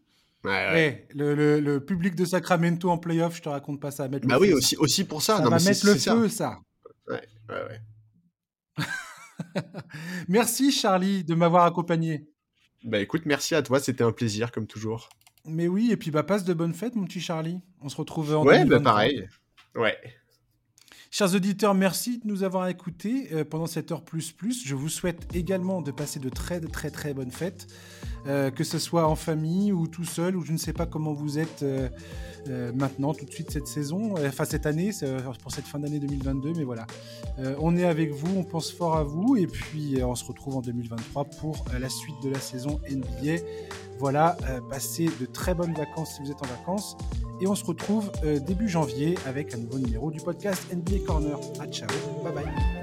Ouais, ouais. Eh, le, le- le public de Sacramento en playoff, je te raconte pas ça. Mettre le Bah oui, feu, aussi, aussi pour ça. Ça, non, va mais mettre le ça. feu, ça. Ouais, ouais, ouais. (laughs) Merci, Charlie, de m'avoir accompagné. Bah écoute, merci à toi. C'était un plaisir comme toujours. Mais oui, et puis bah, passe de bonnes fêtes, mon petit Charlie. On se retrouve en ouais, bah 2023. pareil. Ouais. Chers auditeurs, merci de nous avoir écoutés euh, pendant cette heure plus plus. Je vous souhaite également de passer de très très très bonnes fêtes, euh, que ce soit en famille ou tout seul, ou je ne sais pas comment vous êtes euh, maintenant, tout de suite cette saison, enfin cette année, pour cette fin d'année 2022. Mais voilà, on est avec vous, on pense fort à vous, et puis on se retrouve en 2023 pour la suite de la saison NBA. Voilà, passez de très bonnes vacances si vous êtes en vacances. Et on se retrouve euh, début janvier avec un nouveau numéro du podcast NBA Corner. À ciao, bye bye.